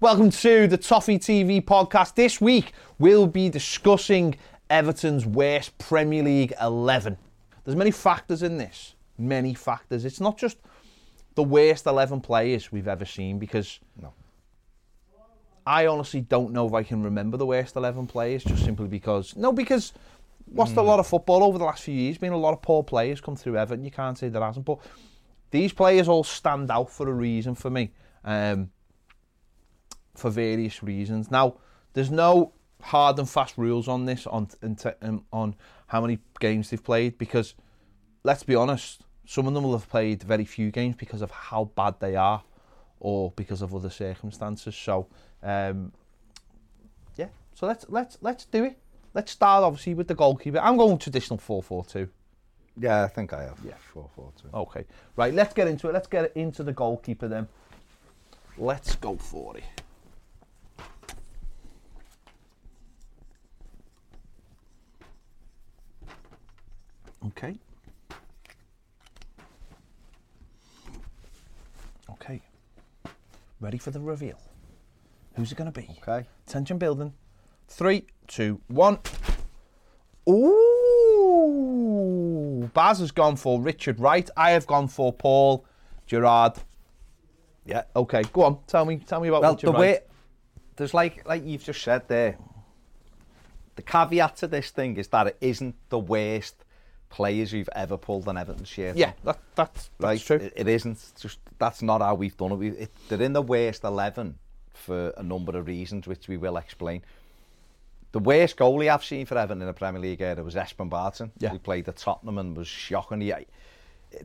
Welcome to the Toffee TV podcast. This week we'll be discussing Everton's worst Premier League 11. There's many factors in this, many factors. It's not just the worst 11 players we've ever seen because No. I honestly don't know if I can remember the worst 11 players just simply because no because watched a lot of football over the last few years been a lot of poor players come through Everton you can't say there hasn't but these players all stand out for a reason for me um, for various reasons now there's no hard and fast rules on this on um, on how many games they've played because let's be honest some of them will have played very few games because of how bad they are or because of other circumstances so um, yeah, so let's let's let's do it. Let's start obviously with the goalkeeper. I'm going traditional 4-4-2. Yeah, I think I have. Yeah, four, four, two. Okay, right. Let's get into it. Let's get into the goalkeeper then. Let's go for it. Okay. Okay. Ready for the reveal. Who's it going to be? Okay. Tension building. Three, two, one. Ooh! Baz has gone for Richard Wright. I have gone for Paul Gerrard. Yeah. Okay, go on. Tell me. Tell me about Well, Richard the Wright. way there's like like you've just said there. The caveat to this thing is that it isn't the worst players you've ever pulled an Everton shirt. Yeah, on, that, that's, that's right. true. It, it isn't. Just that's not how we've done it. We, it. They're in the worst eleven for a number of reasons, which we will explain. The worst goalie I've seen for Everton in the Premier League era was Espen Baardsen. Yeah. He played at Tottenham and was shocking. He,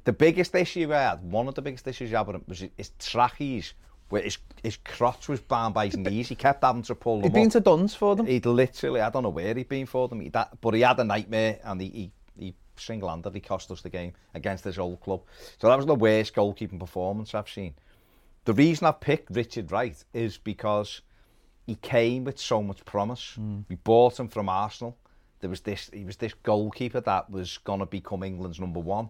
the biggest issue I had, one of the biggest issues I had was his, his trackies, where his, his crotch was bound by his knees. He kept having to pull them He'd been up. to Duns for them. He'd literally, I don't know where he'd been for them, he, that, but he had a nightmare and he, he, he single-handedly cost us the game against his old club. So that was the worst goalkeeping performance I've seen. The reason I've picked Richard Wright is because he came with so much promise. Hmm. We bought him from Arsenal. There was this, he was this goalkeeper that was going to become England's number one.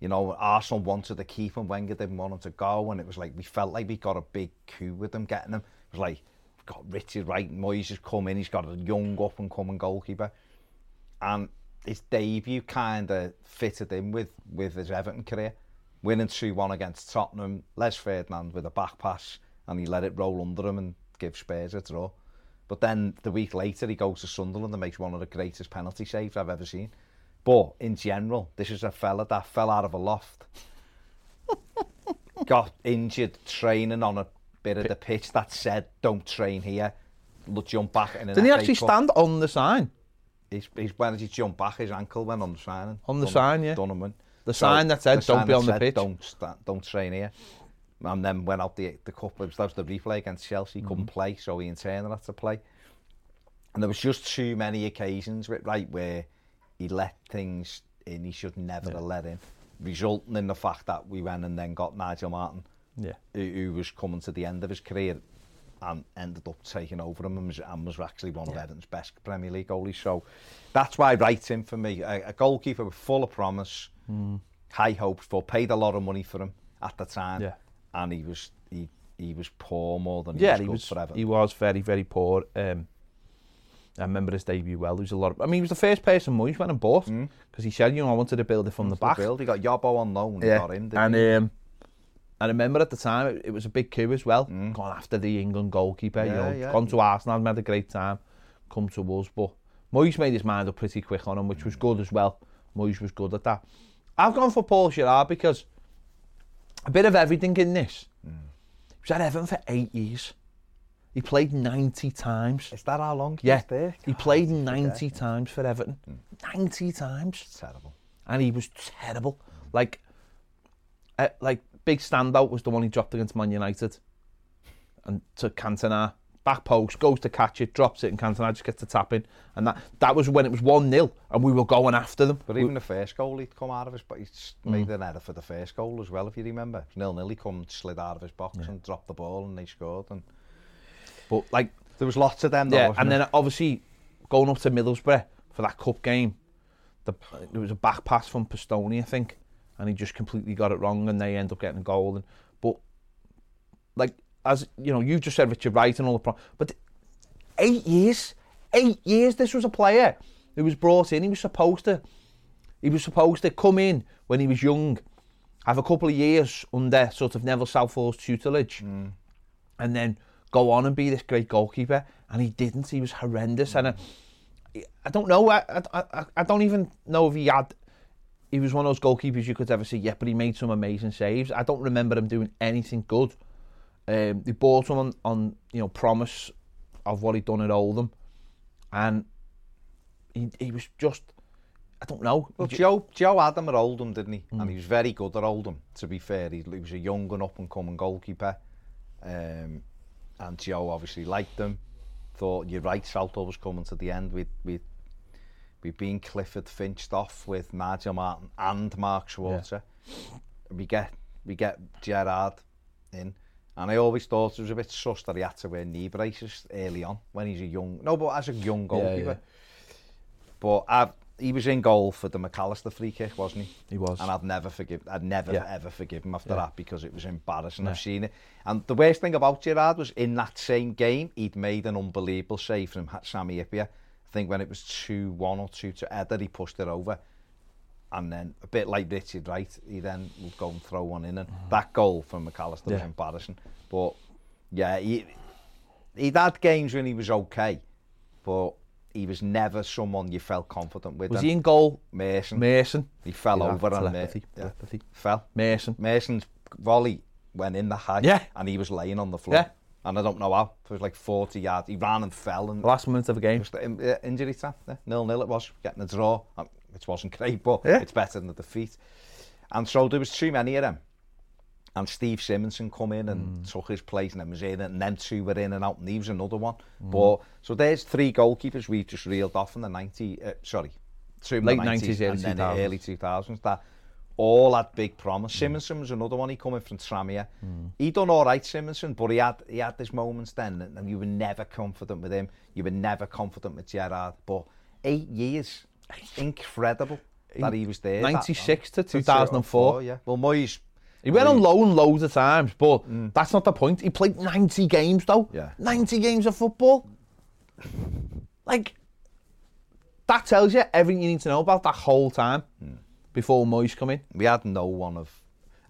You know, Arsenal wanted to keep him, Wenger didn't want him to go, and it was like we felt like we got a big coup with them getting him. It was like we've got Richard Wright, Moyes has come in, he's got a young up and coming goalkeeper, and his debut kind of fitted in with with his Everton career, winning two one against Tottenham. Les Ferdinand with a back pass, and he let it roll under him and give Spurs a draw. But then the week later, he goes to Sunderland and makes one of the greatest penalty saves I've ever seen. But in general, this is a fella that fell out of a loft, got injured training on a bit of the pitch that said, "Don't train here." Look, jump back in an Didn't he actually Cup. stand on the sign? He's, he's when did he jump back? His ankle went on the sign. On the sign, yeah. In. The sign that said, "Don't be on the said, pitch." Don't sta- don't train here. And then went out the the cup. It was, that was the replay against Chelsea. Mm-hmm. Couldn't play, so Iain Turner had to play. And there was just too many occasions, right, where he let things in he should never have let in, resulting in the fact that we went and then got Nigel Martyn, Yeah. who, who was coming to the end of his career and ended up taking over him and was, and was actually one of Yeah. Everton's best Premier League goalies. So that's why Wright's in for me. A, a goalkeeper with full of promise, high hopes for, paid a lot of money for him at the time, Yeah. and he was he he was poor more than Yeah, he he was, was. good for Everton. He was very, very poor. Um, I remember his debut well. There was a lot. Of, I mean, he was the first person Moyes went and bought because he said, you know, I wanted to build it from the back. build, he got Yobo on loan, he Yeah, got him. and he? um, I remember at the time it, it was a big coup as well. Gone after the England goalkeeper, you Mm. Know, yeah. gone to Arsenal, had a great time, come to us, but Moyes made his mind up pretty quick on him, which Mm. was good as well. Moyes was good at that. I've gone for Paul Gerrard because a bit of everything in this. Mm. He was at Everton for eight years. He played 90 times. Is that how long he Yeah, was there? he played I forget. 90 times for Everton. 90 times Terrible. and he was terrible. Like, uh, like big standout was the one he dropped against Man United, and to Cantona back post goes to catch it, drops it, and Cantona just gets the tap in, and that that was when it was one 0 and we were going after them. But even the first goal he'd come out of his but he Mm. made an error for the first goal as well, if you remember. Nil nil, he come slid out of his box and dropped the ball and they scored. And but like there was lots of them. Though, yeah, and then obviously going up to Middlesbrough for that cup game, the there was a back pass from Pistone, I think, and he just completely got it wrong, and they end up getting a goal. And but like as you know, you just said Richard Wright and all the pro, but eight years, eight years. This was a player who was brought in. He was supposed to, he was supposed to come in when he was young, have a couple of years under sort of Neville Southall's tutelage, mm. and then go on and be this great goalkeeper. And he didn't. He was horrendous. And I, I don't know. I, I, I, I don't even know if he had. He was one of those goalkeepers you could ever see. Yeah, but he made some amazing saves. I don't remember him doing anything good. Um, they bought him on, on you know promise of what he'd done at Oldham, and he, he was just. I don't know. Well, ju- Joe, Joe had him at Oldham, didn't he? And he was very good at Oldham, to be fair. He, he was a young and up-and-coming goalkeeper. Um, and Joe obviously liked him. Thought, you're right, Southall was coming to the end. We'd, we'd, We've been Clifford finched off with Nigel Martin and Mark Schwarzer. Yeah. We get we get Gerard in. And I always thought it was a bit sus that he had to wear knee braces early on when he's a young... No, but as a young goalkeeper. Yeah, yeah. But I've, he was in goal for the McAllister free kick, wasn't he? He was. And I'd never forgive, I'd never yeah. ever forgive him after yeah. that because it was embarrassing. Yeah. I've seen it. And the worst thing about Gerard was in that same game, he'd made an unbelievable save from Sammy Ipia. I think when it was 2-1 or 2 to Eder, he pushed it over. And then, a bit like Richard Wright, he then would go and throw one in. And that goal from McAllister was Mm-hmm. Embarrassing. But, yeah, he, he'd had games when he was okay. But he was never someone you felt confident with. was And he in goal? Mason. Mason. He fell Yeah, over and uh, telepathy, yeah, telepathy. fell. Mason. Mason's volley went in the height Yeah. and he was laying on the floor. Yeah. and I don't know how. It was like 40 yards. He ran and fell. And Last minute of a game. Just, uh, injury tap. Yeah, nil-nil it was. Getting a draw, um, which wasn't great, but yeah. it's better than the defeat. And so there was too many of them. Um, and Steve Simonson come in and mm. took his place and then was in. And then two were in and out and he was another one. Mm. But so there's three goalkeepers we just reeled off in the 90, uh, sorry, two Late the 90s, 90s and early, and then 2000s. early 2000s that all had big promise. Mm. Simonsen was another one. He coming from Tranmere. Mm. He done all right, Simonsen, but he had he had his moments then, and, and you were never confident with him. You were never confident with Gerrard. But eight years, incredible that he was there. that 96 to 2004. Yeah. Well, Moyes. He went on loan loads of times, but mm. that's not the point. He played 90 games though. Yeah. 90 games of football. Like, that tells you everything you need to know about that whole time mm. before Moyes come in? We had no one of...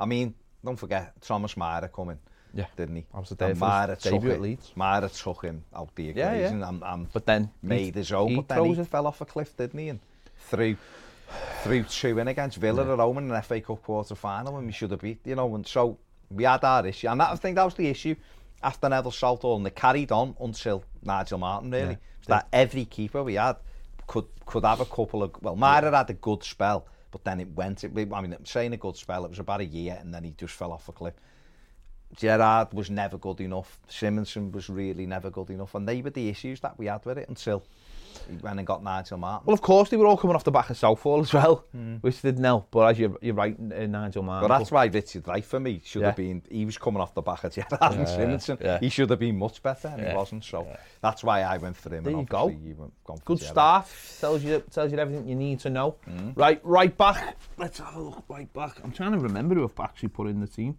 I mean, don't forget, Thomas Mara coming. Yeah. Didn't he? I was the day Mara took debut at Leeds. Mara took him out the equation yeah, yeah. and, and but then made his own. He but then he fell off a cliff, didn't he? And through through two in against Villa yeah. at home in an FA Cup quarter final when we should have beat, you know, and so we had our issue. And that, I think that was the issue after Neville Southall and they carried on until Nigel Martin really. Yeah. So that every keeper we had could could have a couple of well Myra yeah. had a good spell but then it went. It, I mean, saying a good spell. It was about a year, and then he just fell off a cliff. Gerard was never good enough. Simonson was really never good enough, and they were the issues that we had with it until He went and got Nigel Martin. Well, of course, they were all coming off the back of Southall as well, mm. which didn't help. But as you're, you're right, uh, Nigel Martin. But that's why Richard Wright for me should yeah. have been. He was coming off the back of Gerard yeah, and Simonson. Yeah. He should have been much better, and yeah. he wasn't. So yeah. that's why I went for him. There and you go. You went, gone Good Gerard. staff tells you tells you everything you need to know. Mm. Right, right back. Let's have a look. Right back. I'm trying to remember who I've actually put in the team.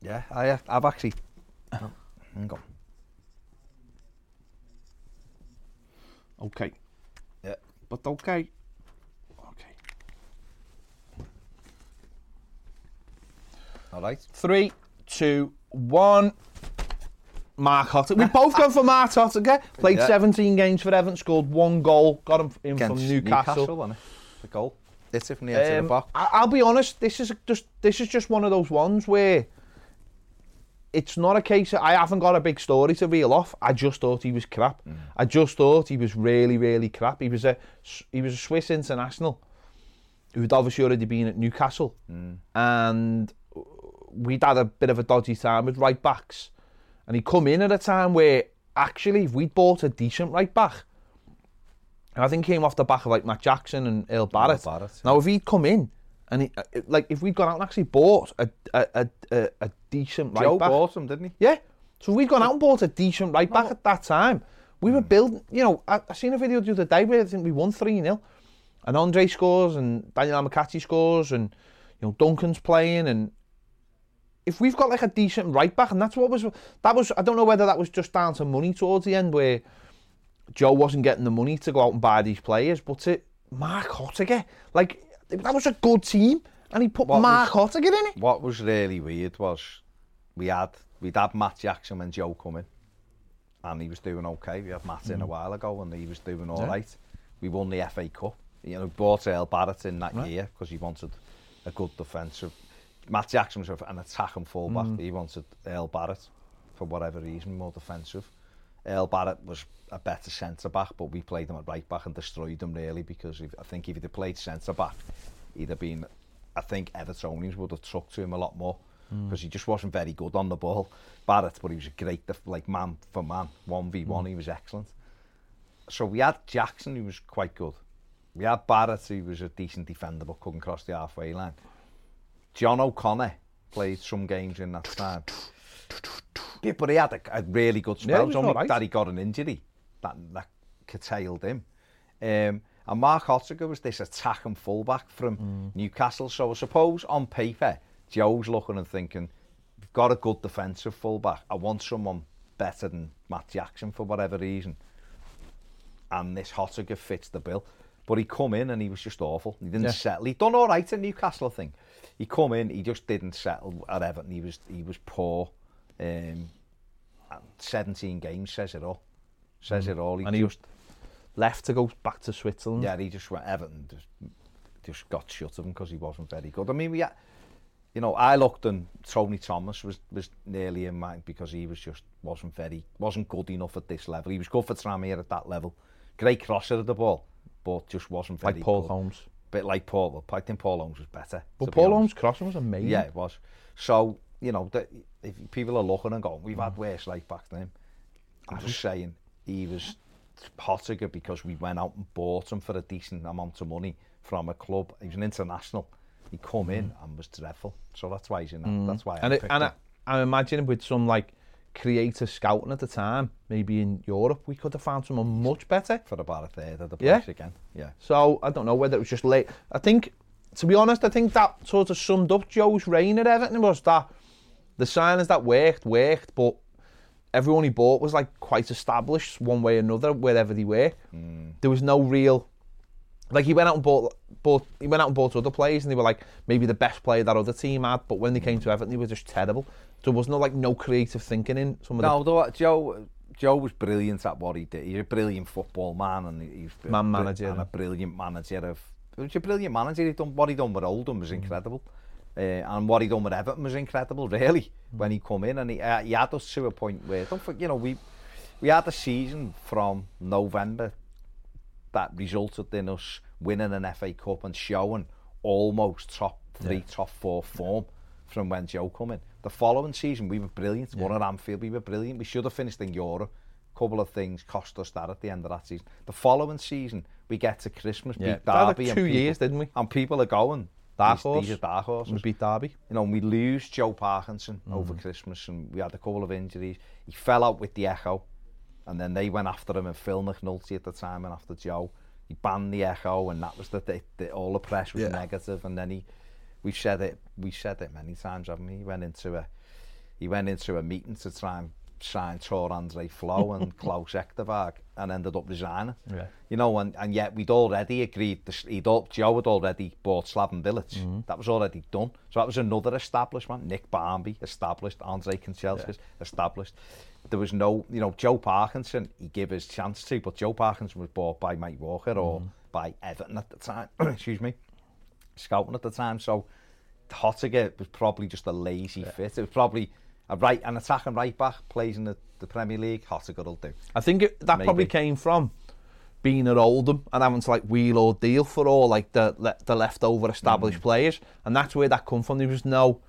Yeah, I, I've actually. Oh, hang on. Okay, Yeah. but okay. Okay. All right. Three, two, one. Marc Hottiger. We've both gone for Marc Hottiger. Played Yeah. 17 games for Everton, scored one goal, got him in Against from Newcastle. wasn't it? The goal. Hit it from the edge of Um, the box. I'll be honest. This is just this is just one of those ones where it's not a case. Of, I haven't got a big story to reel off. I just thought he was crap. Mm. I just thought he was really, really crap. He was a he was a Swiss international who'd obviously already been at Newcastle, mm. and we'd had a bit of a dodgy time with right backs, and he come in at a time where actually if we'd bought a decent right back. I think he came off the back of like Matt Jackson and Earl Barrett. Barrett, Now, if he'd come in and he, uh, like if we'd gone out and actually bought a a, a, a, decent right Joe back, bought him, didn't he? yeah. So we'd gone out and bought a decent right back at that time, we were building. You know, I, I seen a video the other day where I think we won three 0 and Andre scores and Daniel Amokachi scores and you know Duncan's playing and if we've got like a decent right back, and that's what was that was. I don't know whether that was just down to money towards the end where Joe wasn't getting the money to go out and buy these players, but it Marc Hottiger, like that was a good team, and he put what Mark Hotter in it. What was really weird was we had we'd had Matt Jackson and Joe coming, and he was doing okay. We had Matt mm. in a mm. while ago, and he was doing all yeah. right. We won the FA Cup. You know, bought El Barrett in that right. year because he wanted a good defensive. Matt Jackson was an attack and fullback. Mm. He wanted El Barrett for whatever reason, more defensive. El Barrett was a better centre back, but we played him at right back and destroyed him really because if, I think if he'd have played centre back, he'd have been. I think Evertonians would have took to him a lot more hmm. because mm. he just wasn't very good on the ball, Barrett, but he was a great like man for man, one v one. Hmm. He was excellent. So we had Jackson, who was quite good. We had Barrett, who was a decent defender but couldn't cross the halfway line. John O'Connor played some games in that time. Yeah, but he had a, a really good Yeah, spell. It was only right. that he got an injury that, that curtailed him. Um, and Marc Hottiger was this attacking fullback from Mm. Newcastle. So I suppose on paper, Joe's looking and thinking, we've got a good defensive fullback. I want someone better than Matt Jackson for whatever reason. And this Hottiger fits the bill. But he come in and he was just awful. He didn't Yeah. settle. He done all right at Newcastle, I think. He come in, he just didn't settle at Everton. He was he was poor. Um, 17 games says it all. Says mm. it all. He and he just left to go back to Switzerland. Yeah, he just went, Everton just, just got shut of him because he wasn't very good. I mean, we, you know, I looked and Tony Thomas was, was nearly in mind because he was just wasn't very, wasn't good enough at this level. He was good for Tramier at that level. Great crosser of the ball, but just wasn't very Like Paul good. Holmes. Bit like Paul, I think Paul Holmes was better. But Paul Holmes' crossing was amazing. Yeah, it was. So, you know, the, if people are looking and going, we've had mm. worse right back then. I'm just saying, he was Pottinger because we went out and bought him for a decent amount of money from a club. He was an international. He come in mm. and was dreadful. So that's why he's in that. Mm. That's why and I it, and him. I, I'm imagine with some like creative scouting at the time, maybe in Europe, we could have found someone much better. For about a third of the price yeah. again. Yeah. So I don't know whether it was just late. I think, to be honest, I think that sort of summed up Joe's reign at Everton was that the signings that worked worked, but everyone he bought was like quite established one way or another wherever they were. Hmm. There was no real like he went out and bought bought he went out and bought other players and they were like maybe the best player that other team had, but when they came to Everton they were just terrible. So There was no like no creative thinking in some of No, though, uh, Joe uh, Joe was brilliant at what he did. He's a brilliant football man and he's a Man manager. and a brilliant manager of. He was a brilliant manager. He done what he done with Oldham Mm. was hmm. incredible, uh, and what he done with Everton was incredible. Really, when he come in and he, uh, he had us to a point where don't forget, you know, we we had a season from November that resulted in us winning an FA Cup and showing almost top three, top four form from when Joe come in. The following season, we were brilliant. Won at Anfield, we were brilliant. We should have finished in Europe. couple of things cost us that at the end of that season. The following season, we get to Christmas, Yeah, beat that had, like, Derby. and two people- years, didn't we? And people are going, Dark horse. These, are dark horses. We beat Derby. You know, we lose Joe Parkinson mm. over Christmas and we had a couple of injuries. He fell out with the Echo and then they went after him and Phil McNulty at the time and after Joe. He banned the Echo and that was the, the, the all the press was yeah. negative and then he we said it we said it many times haven't we he went into a he went into a meeting to try and signed Tor Andre Flo and Klaus Echtervaag and ended up resigning. Yeah. You know, and, and yet we'd already agreed, he'd all, Joe had already bought Slaven Village. Mm -hmm. That was already done. So that was another establishment. Nick Barnby established, Andre Kanchelskis yeah. established. There was no, you know, Joe Parkinson, he gave his chance to, but Joe Parkinson was bought by Mike Walker or mm -hmm. by Everton at the time, excuse me, scouting at the time. So Hottinger was probably just a lazy yeah. fit. It was probably a right, an attacking right back plays in the, the Premier League. Hottiger will do. I think it, that probably came from being at Oldham and having to like wheel or deal for all like the le- the leftover established mm. players, and that's where that come from. There was no,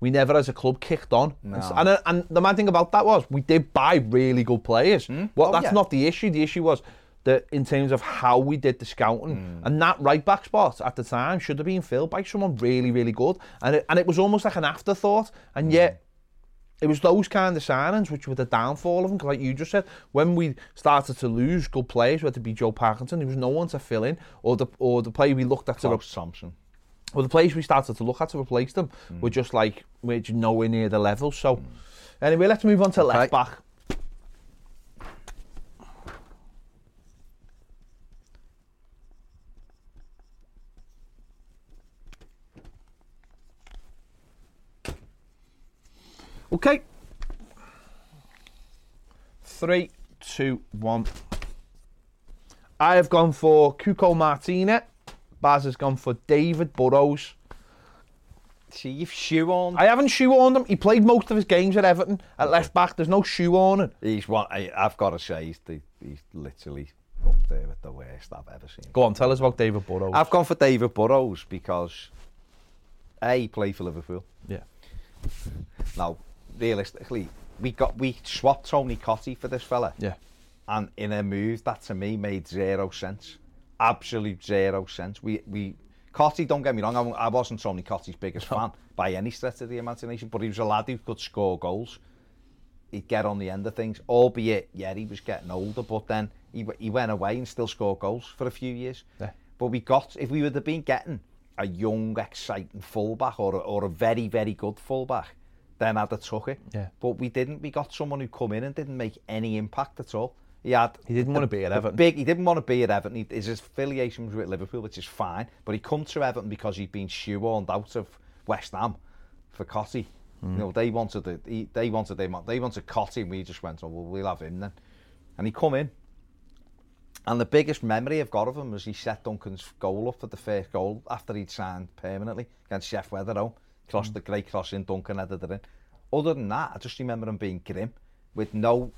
we never as a club kicked on, and, No. and, uh, and the mad thing about that was we did buy really good players. Hmm? Well, Oh, that's yeah. not the issue. The issue was that in terms of how we did the scouting, hmm. and that right back spot at the time should have been filled by someone really really good, and it, and it was almost like an afterthought, and hmm. yet it was those kind of signings which were the downfall of him. Cause like you just said, when we started to lose good players, whether it be Joe Parkinson, there was no one to fill in, or the or the player we looked at Clark to Thompson. Well, the players we started to look at to replace them mm. were just like we're just nowhere near the level. So mm. anyway, let's move on to okay. left back. Okay. Three, two, one. I have gone for Cuco Martina. Baz has gone for David Burrows. See, you've shoe on. I haven't shoehorned him. He played most of his games at Everton at left back. There's no shoe on it. He's one. I, I've got to say, he's, the, he's literally up there with the worst I've ever seen. Go on, tell us about David Burrows. I've gone for David Burrows because A, he played for Liverpool. yeah. Now, realistically, we got we swapped Tony Cottee for this fella, Yeah. and in a move that to me made zero sense, absolute zero sense. We we Cottee, don't get me wrong, I, I wasn't Tony Cottee's biggest fan by any stretch of the imagination, but he was a lad who could score goals. He'd get on the end of things, albeit yeah, he was getting older, but then he he went away and still scored goals for a few years. Yeah. But we got if we would have been getting a young, exciting fullback or a, or a very, very good fullback, then I'd have took it. Yeah. But we didn't. We got someone who come in and didn't make any impact at all. He had. He didn't want to be at Everton. Big. He didn't want to be at Everton. He, his affiliation was with Liverpool, which is fine. But he come to Everton because he'd been shoehorned out of West Ham for Cottee. Hmm. You know, they wanted the, he, they wanted him. They wanted Cottee, and we just went, oh, well, we'll have him then. And he come in, and the biggest memory I've got of him was he set Duncan's goal up for the first goal after he'd signed permanently against Chef Weatherall. cross mm. the grey crossing, Duncan had it in. Other than that, I just remember him being grim with no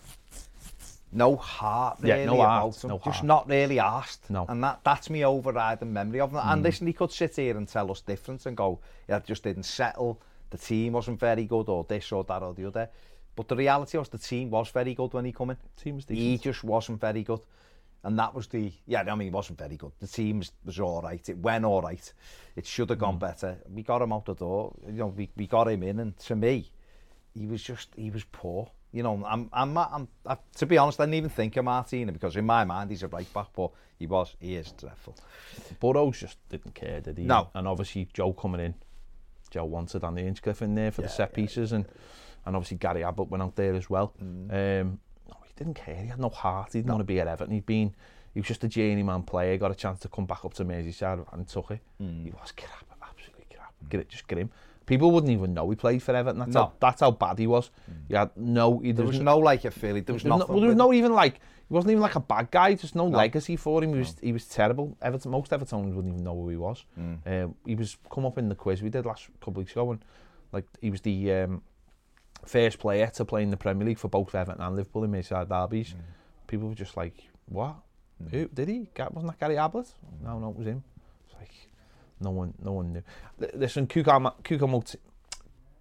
no heart really yeah, no about heart, him. No just heart. not really asked. No. And that that's me overriding memory of that. Mm. And hmm. listen, he could sit here and tell us different and go, yeah, just didn't settle, the team wasn't very good, or this or that or the other. But the reality was the team was very good when he came in. Team was decent. He just wasn't very good. And that was the, yeah, I mean, it wasn't very good. The team was, was all right. It went all right. It should have gone mm. better. We got him out the door. You know, we, we got him in. And to me, he was just, he was poor. You know, I'm, I'm, I'm, I, to be honest, I didn't even think of Martina because in my mind he's a right back, but he was, he is dreadful. Burrows just didn't care, did he? No. And obviously Joe coming in, Joe wanted Andy Inchcliffe in there for yeah, the set pieces yeah. and and obviously Gary Abbott went out there as well. Mm. Um, didn't care. He had no heart. He didn't no. want to be at Everton. He'd been, he was just a journeyman player. Got a chance to come back up to Merseyside and took it. Mm. He was crap, absolutely crap. Mm. Just grim. People wouldn't even know he played for Everton. That's, no. how, that's how bad he was. Mm. He had no... He, there, there was no like a Philly. There was nothing. No, well, there was no even like... He wasn't even like a bad guy. Just no, no. legacy for him. He was, no. he was terrible. Everton, most Evertonians wouldn't even know who he was. Mm. Um, he was come up in the quiz we did last couple of weeks ago and like he was the um, first player to play in the Premier League for both Everton and Liverpool in Merseyside derbies. Mm. People were just like, "What? Who did he? Wasn't that Gary Ablett? No, no, it was him." It's like no one, no one knew. Listen, Cuco, Cuco, Marti-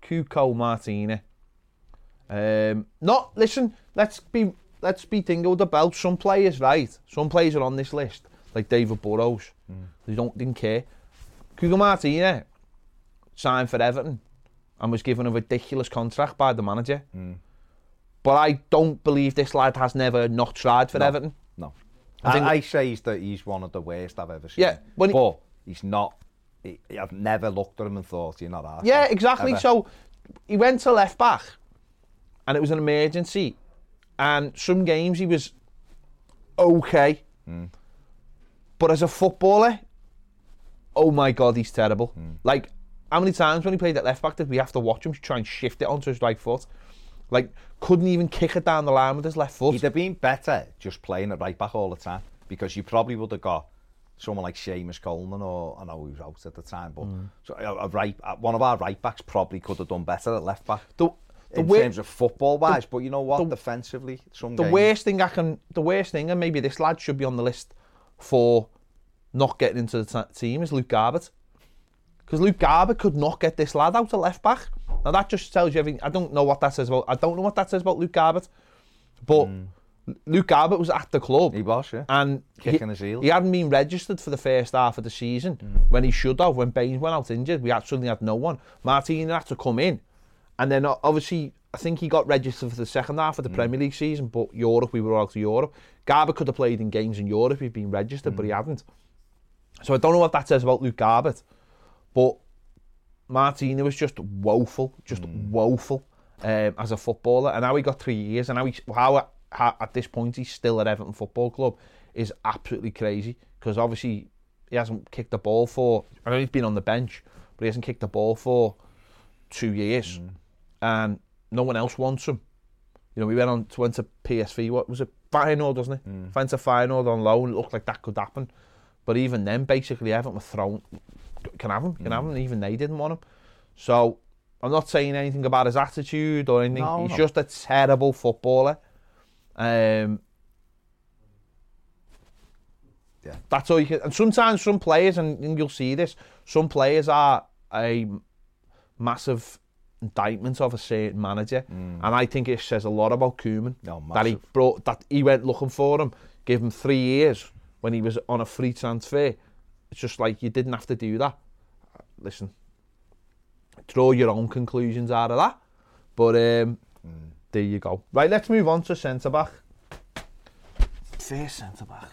Cuco Martina. Um, not listen. Let's be let's be the belt. Some players, right? Some players are on this list, like David Burrows. They don't didn't care. Cuco Martina signed for Everton and was given a ridiculous contract by the manager. Hmm. But I don't believe this lad has never not tried for No. Everton. No. I I, think- I say he's, that he's one of the worst I've ever seen. Yeah, when he- but he's not. He, I've never looked at him and thought you're not arsed. Yeah, exactly. Ever. So he went to left back, and it was an emergency. And some games he was okay, hmm. but as a footballer, oh my god, he's terrible. Hmm. Like how many times when he played at left back did we have to watch him try and shift it onto his right foot? Like, couldn't even kick it down the line with his left foot. He'd have been better just playing at right back all the time because you probably would have got someone like Seamus Coleman or I know he was out at the time, but mm. so a, a right uh, one of our right backs probably could have done better at left back. The, the in way, terms of football wise, the, but you know what, the, defensively, some the games. worst thing I can, the worst thing, and maybe this lad should be on the list for not getting into the team is Luke Garbutt. Because Luke Garbutt could not get this lad out of left back. Now that just tells you everything. I don't know what that says about. I don't know what that says about Luke Garbutt, but hmm. Luke Garbutt was at the club he was yeah. and Kicking he, his heels. he hadn't been registered for the first half of the season hmm. when he should have. When Baines went out injured, we actually had no one. Martin had to come in, and then uh, obviously I think he got registered for the second half of the hmm. Premier League season. But Europe, we were out of Europe. Garbutt could have played in games in Europe. If he'd been registered, but he hadn't. So I don't know what that says about Luke Garbett. But Martina was just woeful, just woeful um, as a footballer. And now he got three years, and now he, how, how at this point he's still at Everton Football Club is absolutely crazy. Because obviously he hasn't kicked the ball for. I know he's been on the bench, but he hasn't kicked the ball for two years, and no one else wants him. You know, we went on to went to PSV. What was it? Feyenoord, doesn't it? Mm. Went to Feyenoord on loan. It looked like that could happen, but even then, basically, Everton were thrown. Can have him. Can have him. and Even they didn't want him. So I'm not saying anything about his attitude or anything. No, He's no. just a terrible footballer. Um, Yeah. That's all you can. And sometimes some players, and, and you'll see this, some players are a massive indictment of a certain manager, and I think it says a lot about Koeman No, that he brought that he went looking for him, gave him three years when he was on a free transfer. It's just like you didn't have to do that. Listen, draw your own conclusions out of that. But um, mm. there you go. Right, let's move on to centre back. First centre back.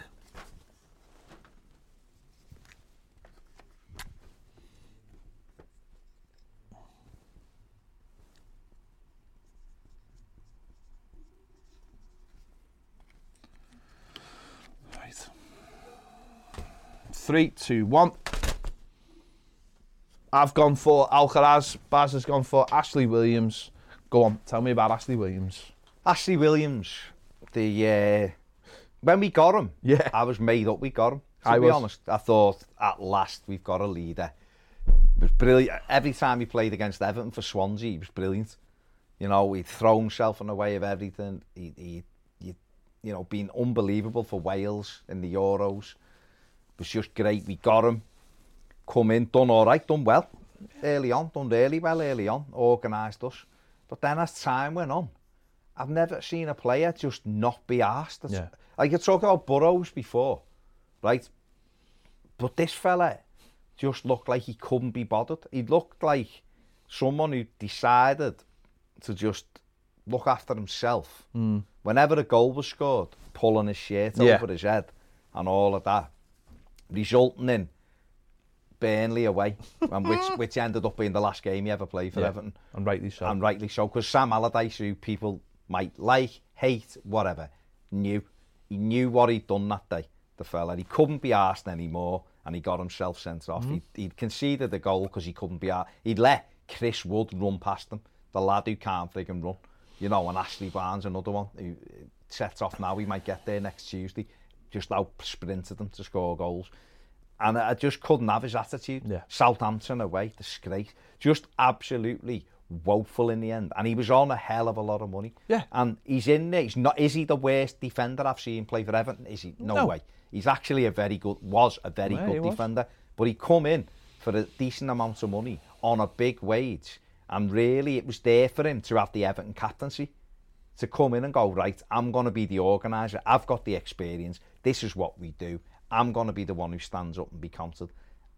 Three, two, one. I've gone for Alcaraz. Baz has gone for Ashley Williams. Go on, tell me about Ashley Williams. Ashley Williams, the uh, when we got him, Yeah. I was made up we got him. To I be was. honest, I thought at last we've got a leader. It was brilliant. Every time he played against Everton for Swansea, he was brilliant. You know, he'd throw himself in the way of everything. He, he, he you know, been unbelievable for Wales in the Euros. was just great. We got him, come in, done all right, done well early on, done really well early on, organised us. But then as time went on, I've never seen a player just not be asked. That's, yeah. Like you talk about Burrows before, right? But this fella just looked like he couldn't be bothered. He looked like someone who decided to just look after himself. Mm. Whenever a goal was scored, pulling his shirt yeah. over his head and all of that resulting in Burnley away, and which, which ended up being the last game he ever played for yeah, Everton. And rightly so. And rightly so, because Sam Allardyce, who people might like, hate, whatever, knew. He knew what he'd done that day, the fella. He couldn't be arsed anymore, and he got himself sent off. Mm. -hmm. He'd, he'd conceded the goal because he couldn't be arsed. He'd let Chris Wood run past him, the lad who can't friggin' run. You know, and Ashley Barnes, another one, who uh, sets off now, he might get there next Tuesday. Just out sprinted them to score goals. And I just couldn't have his attitude. Yeah. Southampton away, disgrace. Just absolutely woeful in the end. And he was on a hell of a lot of money. Yeah. And he's in there. He's not. Is he the worst defender I've seen play for Everton? Is he? No, No. way. He's actually a very good. Was a very Yeah, good was. defender. But he come in for a decent amount of money on a big wage. And really, it was there for him to have the Everton captaincy to come in and go, right, I'm going to be the organiser. I've got the experience. This is what we do. I'm going to be the one who stands up and be counted.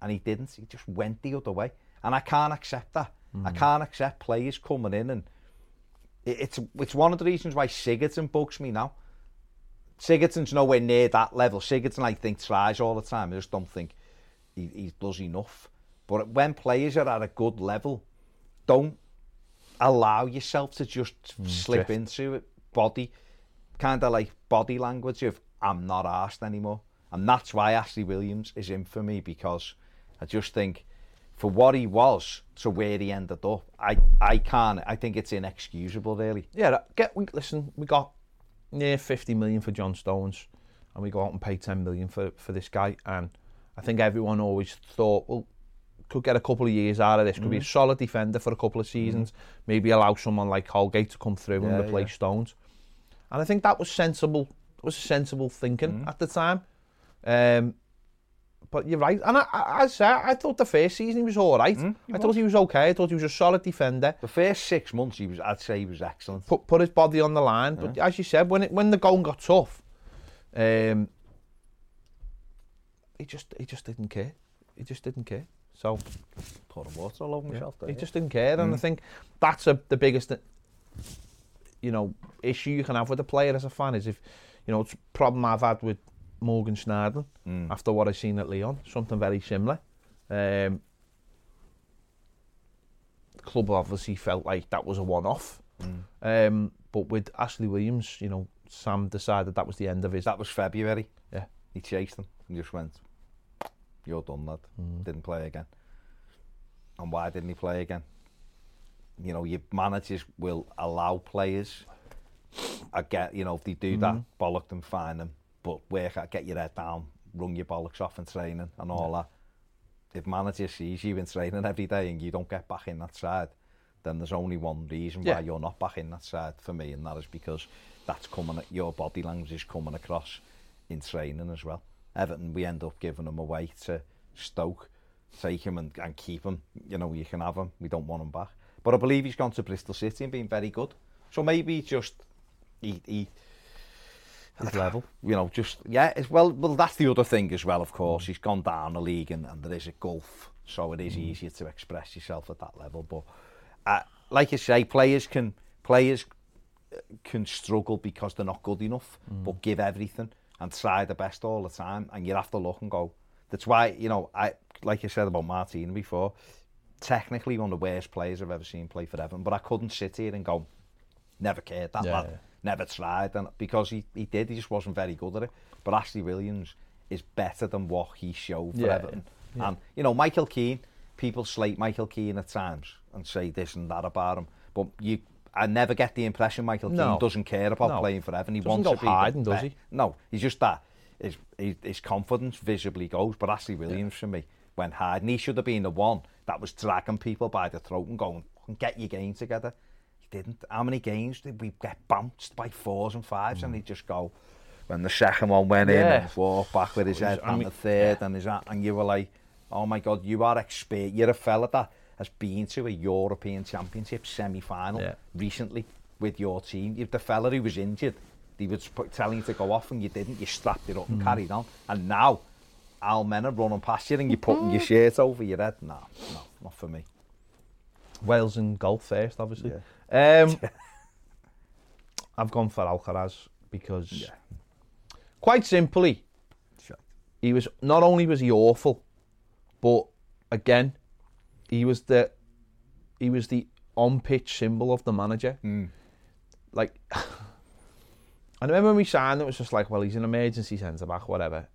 And he didn't. He just went the other way. And I can't accept that. I mm. can't accept players coming in and it- it's it's one of the reasons why Sigurdsson bugs me now. Sigurdsson's nowhere near that level. Sigurdsson, I think, tries all the time. I just don't think he, he does enough. But when players are at a good level, don't allow yourself to just mm, slip drift. into it. Body, kind of like body language of I'm not asked anymore. And that's why Ashley Williams is in for me because I just think for what he was to where he ended up, I, I can't, I think it's inexcusable really. Yeah, get we listen. We got near fifty million for John Stones, and we go out and pay ten million for for this guy. And I think everyone always thought, well, could get a couple of years out of this. Could be a Mm-hmm. solid defender for a couple of seasons. Maybe allow someone like Holgate to come through and replace yeah. Stones. And I think that was sensible. It was sensible thinking Mm-hmm. at the time. Um, but you're right, and I, I, I said I thought the first season he was all right. Mm-hmm. I thought he was okay. I thought he was a solid defender. The first six months, he was, I'd say he was excellent. put put his body on the line. But as you said, when it when the going got tough, um, he just he just didn't care. He just didn't care. So Pouring water all over myself there. he just didn't care, and I think that's a, the biggest, you know, issue you can have with a player as a fan is if, you know, it's a problem I've had with Morgan Schneider Mm. after what I've seen at Leon, something very similar. Um, club obviously felt like that was a one-off. Mm. Um, but with Ashley Williams, you know, Sam decided that was the end of his. That was February. Yeah. He chased him and just went, you're done, lad. Mm. Didn't play again. And why didn't he play again? You know, your managers will allow players. I get, you know, if they do mm. that, bollock them, fine them. But work out, get your head down, run your bollocks off in training and all yeah. that. If manager sees you in training every day and you don't get back in that side, then there's only one reason yeah. why you're not back in that side for me, and that is because that's coming, your body language is coming across in training as well. Everton, we end up giving them away to Stoke. Take him and, and keep him. You know, you can have him. We don't want him back. But I believe he's gone to Bristol City and been very good. So maybe just he, he his level. You know, just yeah. It's, well, well, that's the other thing as well. Of course, mm. he's gone down the league, and, and there is a gulf, so it is mm. easier to express yourself at that level. But uh, like I say, players can players uh, can struggle because they're not good enough, mm. but give everything and try the best all the time, and you have to look and go. That's why you know I like you said about Martin before. Technically, one of the worst players I've ever seen play for Everton, but I couldn't sit here and go, never cared that yeah, lad, yeah. never tried, and because he, he did, he just wasn't very good at it. But Ashley Williams is better than what he showed for yeah, Everton, yeah. and you know Michael Keane. People slate Michael Keane at times and say this and that about him, but you I never get the impression Michael Keane No. doesn't care about No. playing for Everton he Doesn't wants to be hiding, does he? no he's just that his, his, confidence visibly goes but Ashley Williams for me went and he should have been the one that was dragging people by the throat and going get your game together he didn't. How many games did we get bounced by fours and fives and hmm. he'd just go when the second one went in Yeah. and walk back with his head I and the third and his and you were like, oh my god, you are expert. You're a fella that has been to a European Championship semi-final Yeah. recently with your team. You're the fella who was injured. He was telling you to go off and you didn't. You strapped it up and carried on. And now Al Men are running past you and you're putting your shirt over your head. No, no, not for me. Wales and golf first, obviously. Um, I've gone for Alcaraz because, Yeah. quite simply, Sure. he was not only was he awful, but again, he was the he was the on pitch symbol of the manager. Mm. Like, I remember when we signed, it was just like, well, he's an emergency centre back, whatever.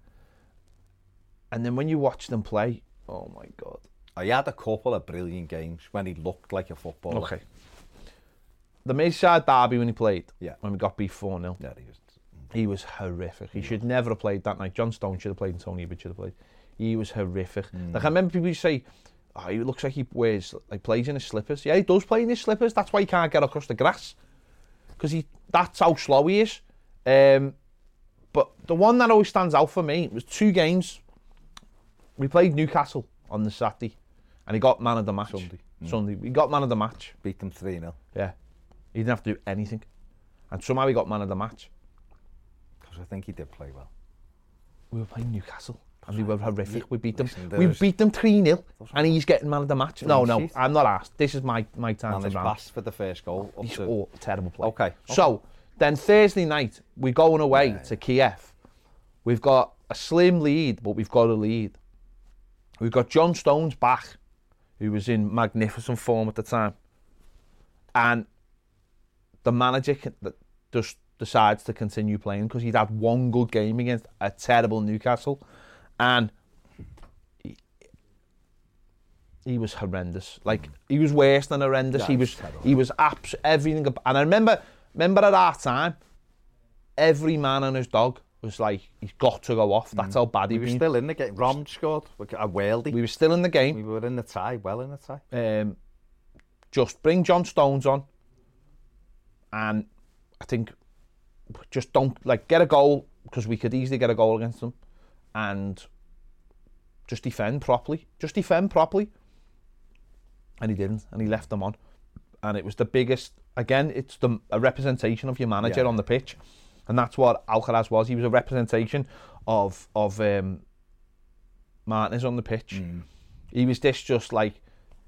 And then when you watch them play, oh my god. He had a couple of brilliant games when he looked like a footballer. Okay. The Merseyside derby when he played, Yeah. when we got beat 4 0, Yeah, he was. he was horrific. He should never have played that night. John Stone should have played and Tony Abbott should have played. He was horrific. Like I remember people say, oh, he looks like he wears, like plays in his slippers. Yeah, he does play in his slippers. That's why he can't get across the grass. Because he, that's how slow he is. Um, but the one that always stands out for me was two games. We played Newcastle on the Saturday, and he got man of the match. Sunday. Sunday. We got man of the match. Beat them 3 0. Yeah. He didn't have to do anything. And somehow he got man of the match. Because I think he did play well. We were playing Newcastle. And we were horrific. We beat them. Listen, We beat them 3 0. And he's getting man of the match. No, no. I'm not asked. This is my, my time And to pass for the first goal. Up He's to, all terrible play. Okay, okay. So then Thursday night, we're going away to Kiev. We've got a slim lead, but we've got a lead. We've got John Stones back, who was in magnificent form at the time. And the manager can, just decides to continue playing because he'd had one good game against a terrible Newcastle. And he, he was horrendous. Like, he was worse than horrendous. He was terrible. he was abs- everything. ab- And I remember, remember at that time, every man and his dog was like, he's got to go off. That's how bad we he were was. still in the game. Rom scored. A Waldy. We were still in the game. We were in the tie. Well in the tie. um, just bring John Stones on, and I think just don't like get a goal because we could easily get a goal against them, and just defend properly. Just defend properly, and he didn't, and he left them on, and it was the biggest. Again, it's the a representation of your manager Yeah. on the pitch, and that's what Alcaraz was. He was a representation of of um, Martinez on the pitch. He was this just like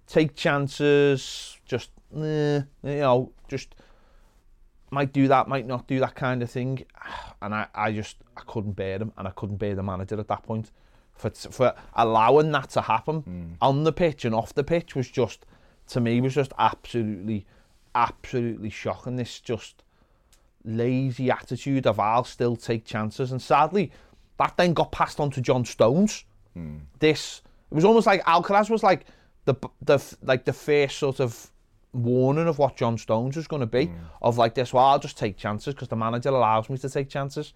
take chances, just eh, you know, just might do that, might not do that kind of thing. And I, I just I couldn't bear him, and I couldn't bear the manager at that point for for allowing that to happen hmm. on the pitch and off the pitch was just to me was just absolutely, absolutely shocking. This just lazy attitude of I'll still take chances. And sadly, that then got passed on to John Stones. Hmm. This it was almost like Alcaraz was like the the like the first sort of warning of what John Stones was going to be. Mm. Of like this, well, I'll just take chances because the manager allows me to take chances.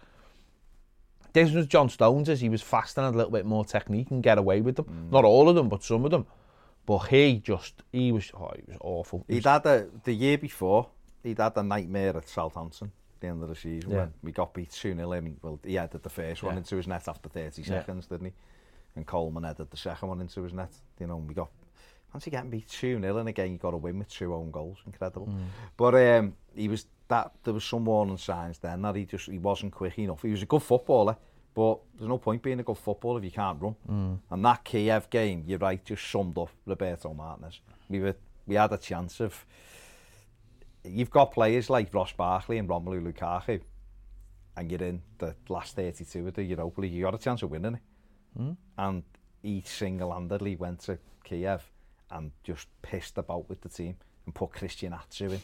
This was John Stones as he was fast and had a little bit more technique and get away with them. Mm. Not all of them, but some of them. But he just he was oh, he was awful. He He'd had a, the year before, he'd had a nightmare at Southampton at the end of the season Yeah. when we got beat 2 0 in. Well, he headed the first one Yeah. into his net after 30 Yeah. seconds, didn't he? And Coleman headed the second one into his net. You know, and we got. fancy getting beat 2-0 and again you got to win with two own goals? Incredible. Mm. but um, he was that there was some warning signs then that he just he wasn't quick enough. He was a good footballer but there's no point being a good footballer if you can't run. Mm. and that Kiev game you're right just summed up Roberto Martinez. We were we had a chance of you've got players like Ross Barkley and Romelu Lukaku and you're in the last 32 of the Europa League. You got a chance of winning it. Mm. and he single-handedly went to Kiev and just pissed about with the team and put Christian Atsu in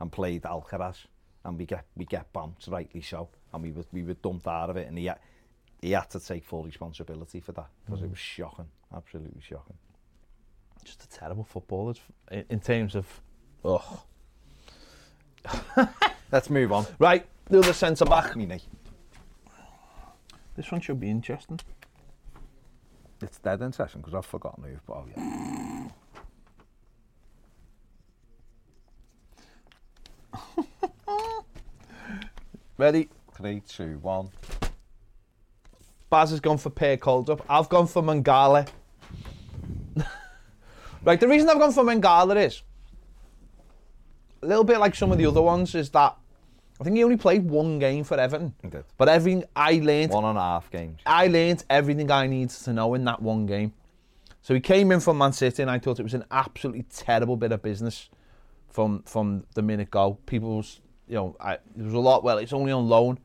and played Alcaraz and we get we get bounced rightly so. And we were we were dumped out of it and he had, he had to take full responsibility for that because mm. it was shocking absolutely shocking. Just a terrible footballer in, in terms of oh let's move on. Right the other centre back. Me this one should be interesting. It's dead session because I've forgotten who but oh yeah. Ready? Three, two, one. Baz has gone for Per Kroldrup. I've gone for Mangala. right, the reason I've gone for Mangala is a little bit like some of the other ones is that I think he only played one game for Everton. He did. But everything I learned, One and a half games. I learned everything I needed to know in that one game. So he came in from Man City, and I thought it was an absolutely terrible bit of business from from the minute go. People was, you know, I, there was a lot. Well, it's only on loan,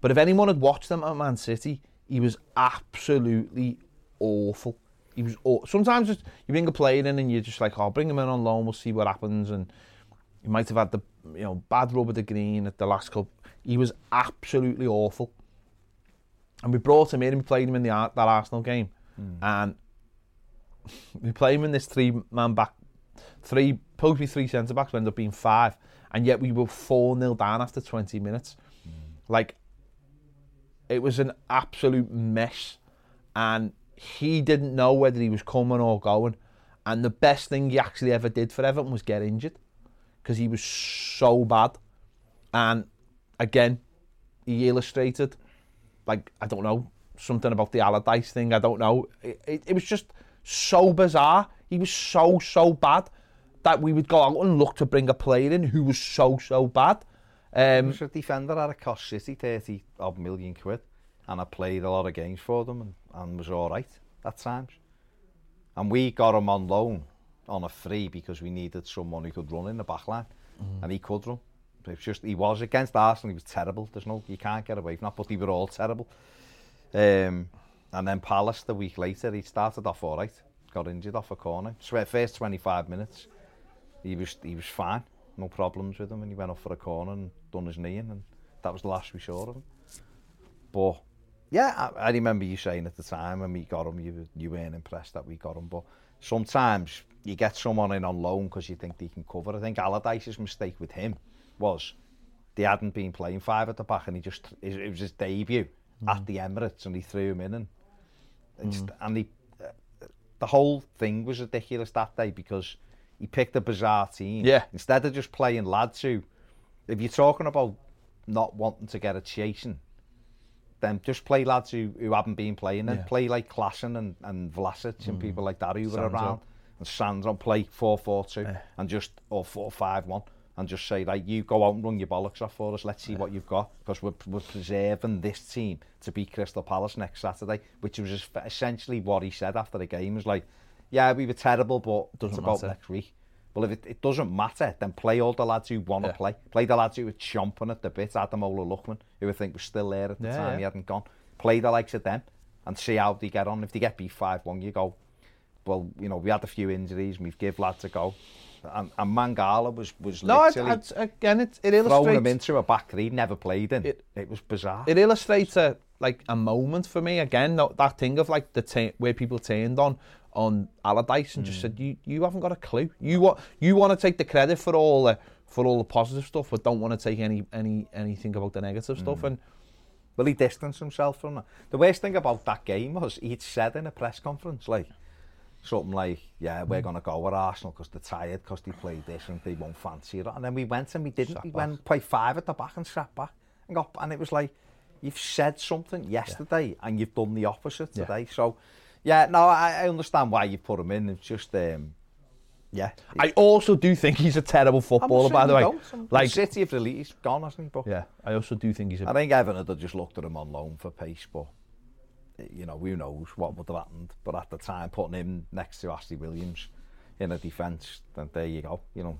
but if anyone had watched him at Man City, he was absolutely awful. He was. Sometimes just, you bring a player in and you're just like, oh, bring him in on loan. We'll see what happens. And he might have had the you know bad rub of the green at the last cup. He was absolutely awful. And we brought him in and we played him in the that Arsenal game, hmm. and we played him in this three-man back, three to three centre backs, ended up being five, and yet we were four 0 down after 20 minutes. Mm. Like it was an absolute mess, and he didn't know whether he was coming or going. And the best thing he actually ever did for Everton was get injured, because he was so bad. And again, he illustrated, like I don't know, something about the Allardyce thing. I don't know. It, it, it was just so bizarre. He was so so bad that we would go out and look to bring a player in who was so, so bad. Um, There's a defender out a cost City 30 odd million quid and I played a lot of games for them and, and was all right at times. And we got him on loan on a free because we needed someone who could run in the back line mm. and he could run. But it was just, he was against Arsenal, he was terrible. There's no, you can't get away from that, but they were all terrible. Um, and then Palace the week later, he started off all right. Got injured off a corner. First 25 minutes, he was he was fine, no problems with him, and he went off for a corner and done his knee in, and that was the last we saw of him. But yeah, I, I remember you saying at the time when we got him, you you weren't impressed that we got him, but sometimes you get someone in on loan because you think they can cover. I think Allardyce's mistake with him was they hadn't been playing five at the back and he just it was his debut mm. at the Emirates and he threw him in and mm. just, and he, the whole thing was ridiculous that day because he picked a bizarre team. Yeah. Instead of just playing lads who, if you're talking about not wanting to get a chasing, then just play lads who, who haven't been playing and Yeah. play like Klaassen and, and Vlasic and mm. people like that who were Sandro. around. And Sandro play 4-4-2 Yeah. and just, or 4-5-1 and just say, like, you go out and run your bollocks off for us. Let's see what you've got because we're, we're preserving this team to beat Crystal Palace next Saturday, which was essentially what he said after the game. Was like, yeah, we were terrible, but Doesn't it's about matter. next week. Well, if it, it doesn't matter, then play all the lads who want to Yeah. play. Play the lads who were chomping at the bit. Ademola Lookman, who I think was still there at the Yeah, time, yeah. he hadn't gone. Play the likes of them and see how they get on. If they get beat 5 1, you go, well, you know, we had a few injuries, and we've give lads a go. And, and Mangala was, was No, it, literally it's, again, it, it throwing him into a back that he'd never played in. It- It, was bizarre. it illustrates a like a moment for me again. That, that thing of like the ta- where people turned on on Allardyce and mm. just hmm. said, you, you haven't got a clue. You want you want to take the credit for all the for all the positive stuff, but don't want to take any any anything about the negative mm. stuff. Hmm. And Will he distance himself from that? The worst thing about that game was he'd said in a press conference, like, something like, yeah, we're hmm. going to go with Arsenal because they're tired because they played this and they won't fancy it. And then we went and we didn't. Sat we back. went play five at the back and sat back. And, got, and it was like, you've said something yesterday yeah. and you've done the opposite yeah. today. So yeah, no, I, I understand why you put him in. It's just, um, yeah. I also do think he's a terrible footballer, by the way. saying he don't. Like, City have released, he's gone, hasn't he? But yeah, I also do think he's a I think Everton had just looked at him on loan for pace, but you know, who knows what would have happened. But at the time, putting him next to Ashley Williams in a defence, then there you go, you know.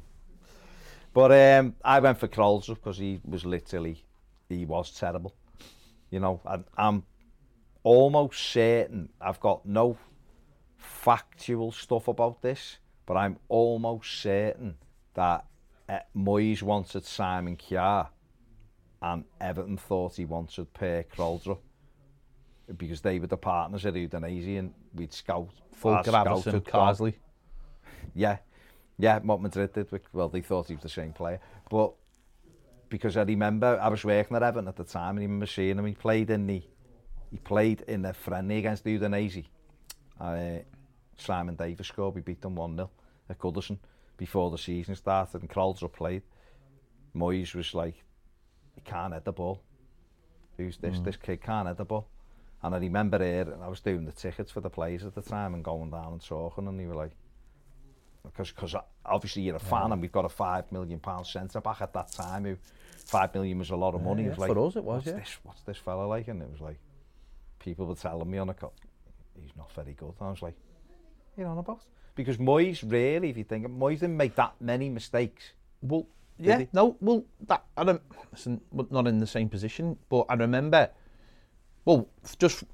But um, I went for Krols because he was literally, he was terrible. You know, and I'm almost certain I've got no factual stuff about this, but I'm almost certain that uh, Moyes wanted Simon Kjaer and Everton thought he wanted Per Kroldrup because they were the partners at Udinese and we'd scout Fulker Aberson, Carsley. Yeah, yeah, what Madrid did, well, they thought he was the same player, but because I remember I was working at Everton at the time and I remember seeing him, he played in the He played in a friendly against Udinese. Uh, Simon Davis scored, we beat them 1-0 at Goodison before the season started and Kralzer played. Moyes was like, he can't head the ball. Who's this? Mm. This kid can't head the ball. And I remember here, and I was doing the tickets for the players at the time and going down and talking and they were like, because because obviously you're a fan and we've got a five million pound centre back at that time who five million was a lot of money. Yeah, it was like, for us it was. What's yeah. this? What's this fella like? And it was like, people were telling me on a co he's not very good. And I was like, you know on about? Because Moyes really, if you think of Moyes didn't make that many mistakes. Well, yeah, no, well, that I don't. Listen, not in the same position, but I remember. Well, just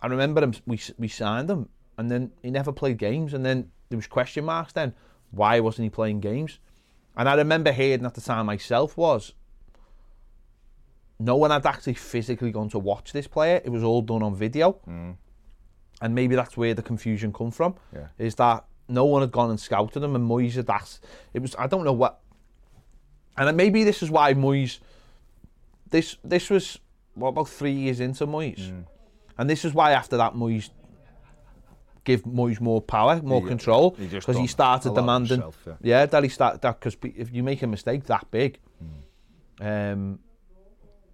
I remember him. We we signed him, and then he never played games, and then there was question marks. Then why wasn't he playing games? And I remember hearing at the time myself was no one had actually physically gone to watch this player. It was all done on video, and maybe that's where the confusion come from. Yeah. Is that no one had gone and scouted him, and Moyes had asked. It was I don't know what, and maybe this is why Moyes. This this was what about three years into Moyes, and this is why after that Moyes give Moyes more power, more Yeah, control, because he done started demanding. himself, yeah. yeah, that he started that because if you make a mistake that big, Hmm. um,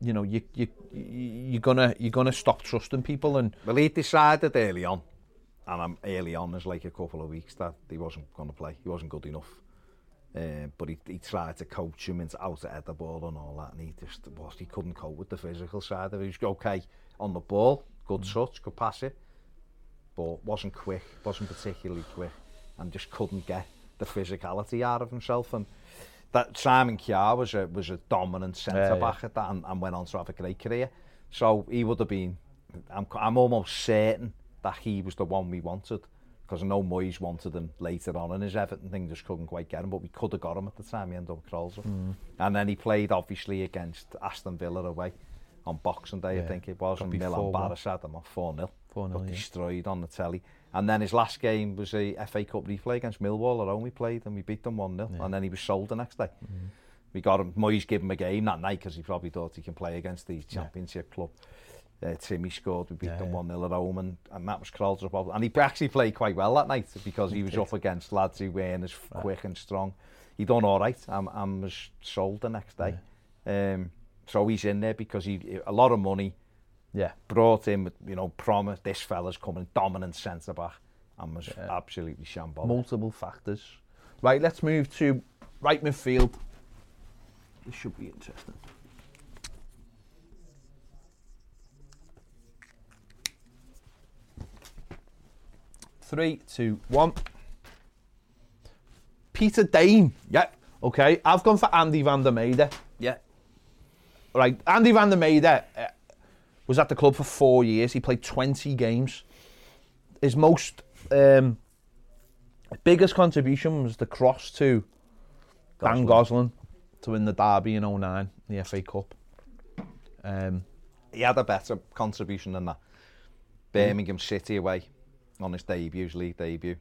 you know, you, you, you're gonna, you're gonna stop trusting people. And well, he decided early on, and I'm early on, there's like a couple of weeks that he wasn't going to play. He wasn't good enough. Uh, but he, he tried to coach him into out of the ball and all that, and he just was he couldn't cope with the physical side of it. He was okay on the ball, good mm. touch, could pass it, but wasn't quick, wasn't particularly quick, and just couldn't get the physicality out of himself. And that Simon Kjaer was a was a dominant centre yeah, back yeah. at that and, and went on to have a great career. So he would have been. I'm I'm almost certain that he was the one we wanted because I know Moyes wanted him later on and his Everton thing just couldn't quite get him but we could have got him at the time he ended up Krolzer mm. and then he played obviously against Aston Villa away on Boxing Day yeah. I think it was Got and Milan Barras had him on 4-0 got yeah. destroyed on the telly And then his last game was a FA Cup replay against Millwall at home we played and we beat them 1-0 yeah. and then he was sold the next day. Mm. We got him, Moyes gave him a game that night because he probably thought he can play against the championship yeah. club. Uh, Timmy scored, we beat yeah, them 1-0 at home and, and that was Crowder's problem. And he actually played quite well that night because he, was did. up against lads who weren't as right. quick and strong. He done all right and, and was sold the next day. Yeah. Um, so he's in there because he a lot of money yeah, brought in with you know promise this fella's coming dominant centre back and was absolutely shambolic. multiple factors. Right, let's move to right midfield. This should be interesting. Three, two, one. Peter Degn. Yeah, Okay, I've gone for Andy van der Meyde. yeah. Right, Andy van der Meyde uh, was at the club for four years. He played 20 games. His most um, Biggest contribution was the cross to Dan Gosling. To win the derby in 09, the FA Cup. Um, He had a better contribution than that. Birmingham City away on his debut, his league debut.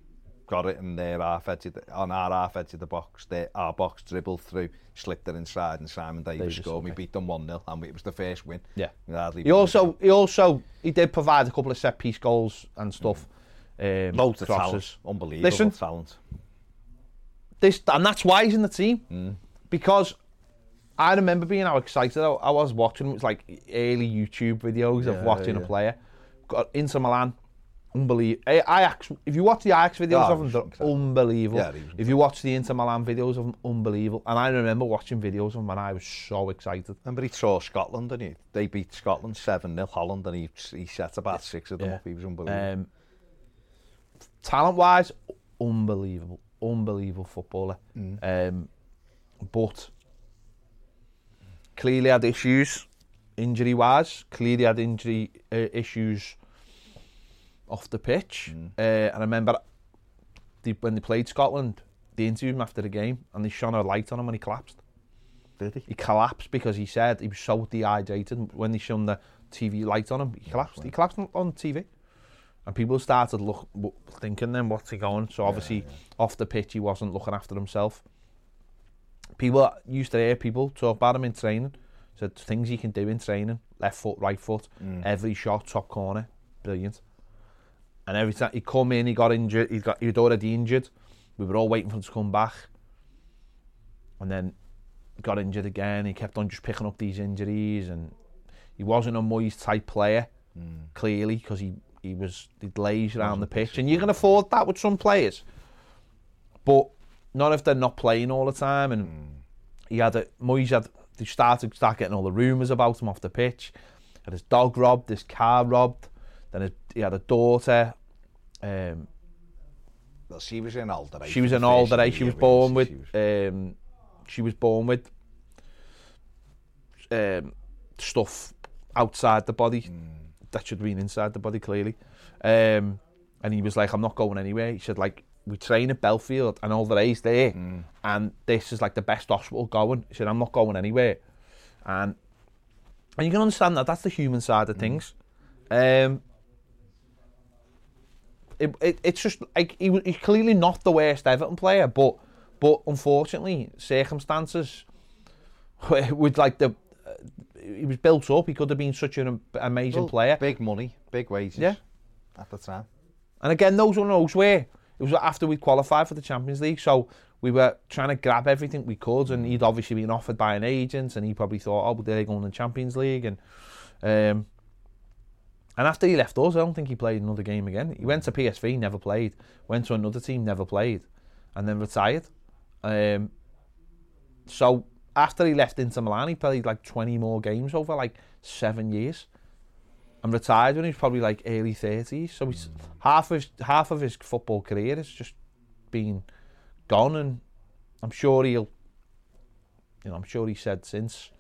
Got it in their half edge of the, on our half edge of the box. Their, our box dribbled through, slipped it inside, and Simon Davies, Davies, scored. We beat them 1 0, and it was the first win. yeah. He also, he also, he did provide a couple of set piece goals and stuff. Um, Loads of crosses. talent. Unbelievable Listen. talent. This, and that's why he's in the team. Mm. Because I remember being how excited I, I was watching. It was like early YouTube videos of Yeah, watching a player. Got Inter Milan, unbelievable. Ajax, if you watch the Ajax videos oh, of them, they're unbelievable. Yeah, if you watch the Inter Milan videos of them, unbelievable. And I remember watching videos of them and I was so excited. Remember he tore Scotland, didn't he? They beat Scotland 7-0 Holland and he, he set about six of them yeah. up. He was unbelievable. Um, Talent-wise, unbelievable. Unbelievable footballer. Mm. Um, but clearly had issues injury-wise. Clearly had injury uh, issues off the pitch. Uh, and I remember when they played Scotland, they interviewed him after the game and they shone a light on him and he collapsed. Did he? He collapsed because he said he was so dehydrated. When they shone the TV light on him, he collapsed. He collapsed on, TV. And people started look, thinking then, what's he going? So obviously, off the pitch, he wasn't looking after himself. People used to hear people talk about him in training. Said things he can do in training: left foot, right foot, every shot, top corner, brilliant. And every time he come in, he got injured. He got he was already injured. We were all waiting for him to come back. And then got injured again. He kept on just picking up these injuries, and he wasn't a Moyes type player, hmm. clearly, because he he was the delays around the pitch, and you can afford that with some players. But not if they're not playing all the time. And hmm. he had a Moyes had they started start getting all the rumours about him off the pitch. Had his dog robbed, his car robbed. Then he had a daughter. Um, Well, she was in older age. she was for an the first older age. She was born with. Um, she was born with um, stuff outside the body that should have been inside the body clearly. Um, and he was like, "I'm not going anywhere." He said, "Like we train at Bellefield and all the age there, and this is like the best hospital going." He said, "I'm not going anywhere," and and you can understand that. That's the human side of things. Um, it, it, it's just like he, he's clearly not the worst Everton player, but but unfortunately circumstances with like the uh, he was built up. He could have been such an amazing Well, player. Big money, big wages. Yeah. At the time. And again, those one knows where. It was after we qualified for the Champions League, so we were trying to grab everything we could, and he'd obviously been offered by an agent, and he probably thought, oh, but they're going to the Champions League, and um, and after he left us, I don't think he played another game again. He went to PSV, never played. Went to another team, never played, and then retired. Um, so after he left Inter Milan, he played like 20 more games over like seven years and retired when he was probably like early 30s. So he's half of his, half of his football career has just been gone, and I'm sure he'll, you know, I'm sure he said since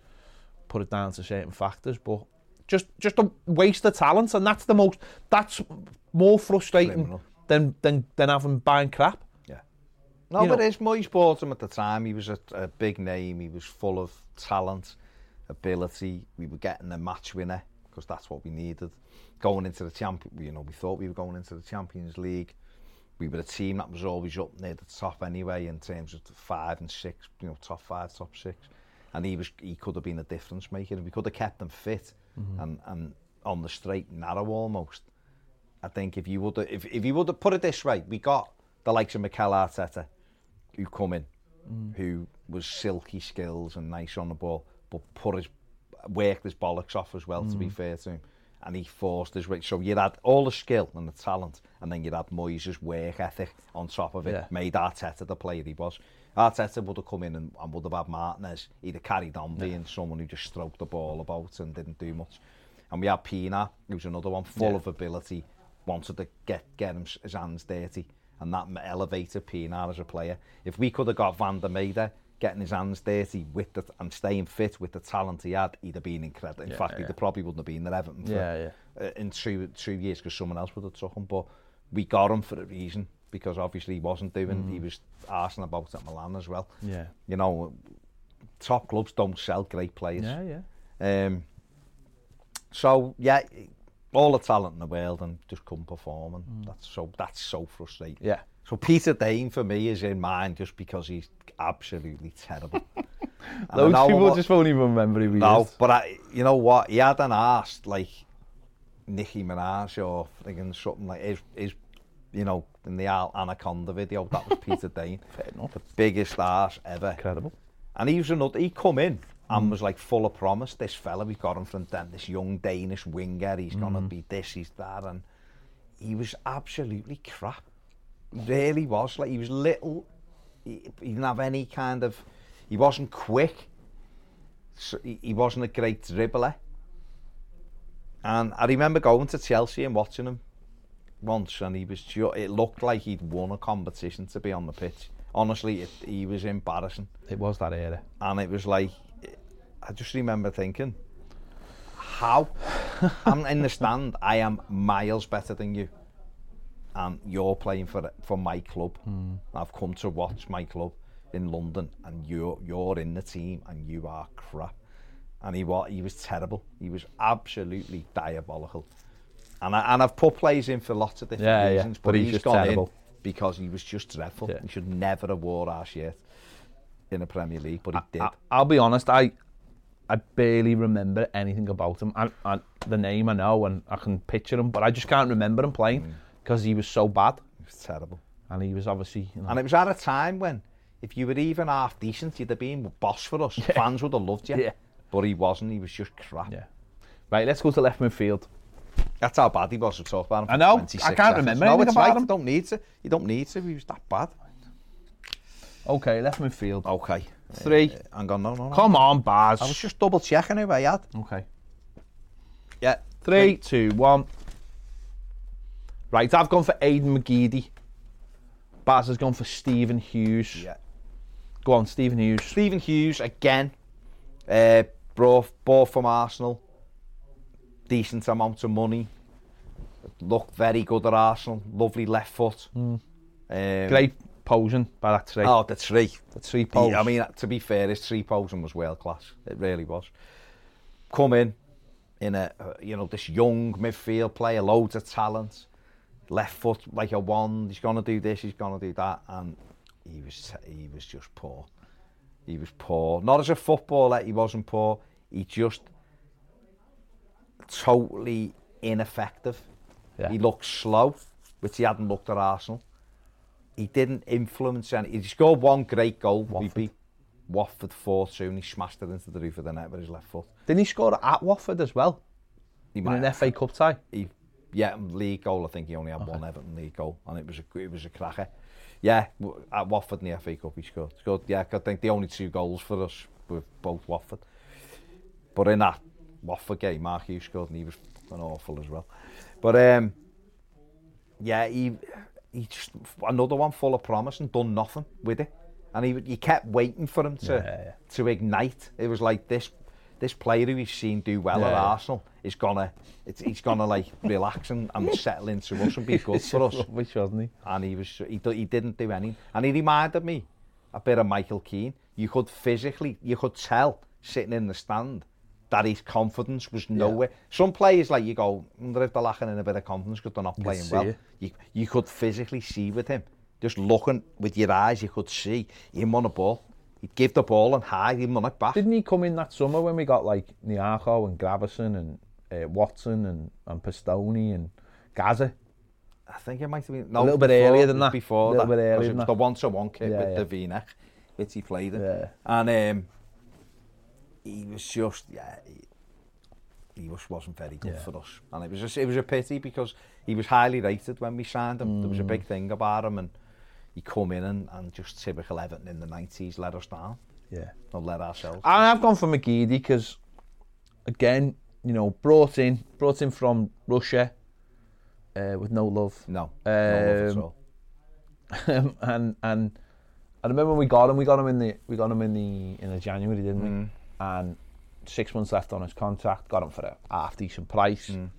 put it down to certain factors, but Just, just a waste of talent, and that's the most, that's more frustrating Criminal. than, than, than having buying crap. Yeah. No, you but know. it's Moyes bought him at the time. He was a, a big name. He was full of talent, ability. We were getting a match winner because that's what we needed. Going into the champion, you know, we thought we were going into the Champions League. We were a team that was always up near the top anyway in terms of five and six, you know, top five, top six. And he was he could have been a difference maker. We could have kept them fit mm-hmm. and, and on the straight and narrow almost. I think if you would if, if you would put it this way, we got the likes of Mikel Arteta who come in, mm. who was silky skills and nice on the ball, but put his worked his bollocks off as well, mm. to be mm. fair to him. And he forced his way. So you had all the skill and the talent, and then you had Moyes' work ethic on top of it, yeah. made Arteta the player he was. Arteta would have come in and, and would have had Martinez. He'd have carried on yeah. being someone who just stroked the ball about and didn't do much. And we had Pina, who was another one, full yeah. of ability, wanted to get, get him, his hands dirty. And that elevated Pina as a player. If we could have got Van der Meijden, getting his hands dirty with the, and staying fit with the talent he had, he'd have been incredible. In yeah, fact, yeah. he probably wouldn't have been at Everton for, yeah, yeah. Uh, in two, two years because someone else would have took him. But we got him for a reason because obviously he wasn't doing. Mm. He hmm. was arsing about at Milan as well. Yeah. You know, top clubs don't sell great players. Yeah, yeah. Um, so yeah, all the talent in the world and just couldn't perform, and mm. that's so that's so frustrating. Yeah. So Peter Dane for me is in mine just because he's absolutely terrible. those people what, just won't even remember who he no, is. but I, you know what? He had an asked like Nicki Minaj or something like his, his you know, in the Al- Anaconda video. That was Peter Degn, Fair enough. the biggest arse ever. Incredible. And he was another. He come in and mm. was like full of promise. This fella we got him from then, this young Danish winger. He's gonna mm. be this, he's that, and he was absolutely crap. Really was. Like he was little. He, he didn't have any kind of. He wasn't quick. So he, he wasn't a great dribbler. And I remember going to Chelsea and watching him once, and he was. Ju- it looked like he'd won a competition to be on the pitch. Honestly, it, he was embarrassing. It was that era. and it was like I just remember thinking how? I'm in the stand I am miles better than you. And you're playing for for my club. Hmm. I've come to watch my club in London and you're you're in the team and you are crap. And he was he was terrible. He was absolutely diabolical and, I, and I've put players in for lots of different Yeah, yeah, reasons but but, he's he's just gone terrible. in because he was just dreadful Yeah. he should never have wore our shirt in the Premier League but he did I, I'll be honest, I I barely remember anything about him. I, I, the name I know and I can picture him, but I just can't remember him playing mm. because he was so bad. It was terrible. And he was obviously, you know, And it was at a time when, if you were even half decent, you'd have been boss for us. Fans would have loved you. Yeah. But he wasn't. He was just crap. yeah. Right, let's go to left midfield. That's how bad he was about him. I know. I can't remember No, it's right. You don't need to. You don't need to. He was that bad. Okay, left midfield. Okay. Three. Uh, hang on, no, no, no. Come on, Baz. I was just double checking who I had. Okay. Yeah. Three, two, one. Right, I've gone for Aidan McGeady. Baz has gone for Stephen Hughes. Yeah. Go on, Stephen Hughes. Stephen Hughes again. Eh, uh, brought, bought from Arsenal decent amount of money. Looked very good at Arsenal. Lovely left foot. Mm. Um, Great posing by that three. Oh, the three. The three pose. Yeah, I mean, to be fair, his tree posing was world class. It really was. Come in, in a, uh, you know, this young midfield player, loads of talent. Left foot like a wand. He's going to do this, he's going to do that. And he was, he was just poor. He was poor. Not as a footballer, he wasn't poor. He just totally ineffective. Yeah. He looked slow, which he hadn't looked at Arsenal. He didn't influence any. He scored one great goal. Watford. We beat Watford 4-2 and he smashed it into the roof of the net with his left foot. Didn't he score at Watford as well? He in an. FA Cup tie? He, yeah, league goal. I think he only had okay. one Everton league goal and it was a, it was a cracker. Yeah, at Watford in the FA Cup he scored. scored yeah, I think the only two goals for us were both Watford. But in that Watford game, Mark Hughes scored and he was fucking awful as well. But um, yeah, he, he just, another one full of promise and done nothing with it. And he, he kept waiting for him to, yeah, yeah. to ignite. It was like this this player who we've seen do well yeah. at Arsenal is gonna it's, he's gonna like relax and, and settle into us and be good for us. Which wasn't he? And he was he, he didn't do anything. And he reminded me a bit of Michael Keane. You could physically you could tell sitting in the stand that his confidence was nowhere. Yeah. Some players, like you go, wonder if they're lacking in a bit of confidence because they're not you playing well. It. You, you could physically see with him. Just looking with your eyes, you could see him on a ball. He'd give the ball and hide him on it back. Didn't he come in that summer when we got like Niarcho and Gravison and uh, Watson and, and Pistoni and Gaza? I think it might have been... No, a little bit before, earlier than that. Before a little that. Bit earlier it was the one-to-one kid yeah, with yeah. Davina, which he played in. Yeah. And um, he was just yeah. He, he was, wasn't very good yeah. for us. And it was, just, it was a pity because he was highly rated when we signed him. Mm. There was a mm. big thing about him and he come in and, and just typical Everton in the 90s let us down. Yeah. Or let ourselves. And I've gone for McGeady because, again, you know, brought in, brought in from Russia uh, with no love. No, um, no love at um, all. and, and I remember when we got him, we got him in the, we got him in the, in the January, didn't mm. we? And six months left on his contract, got him for a half decent price. Mm.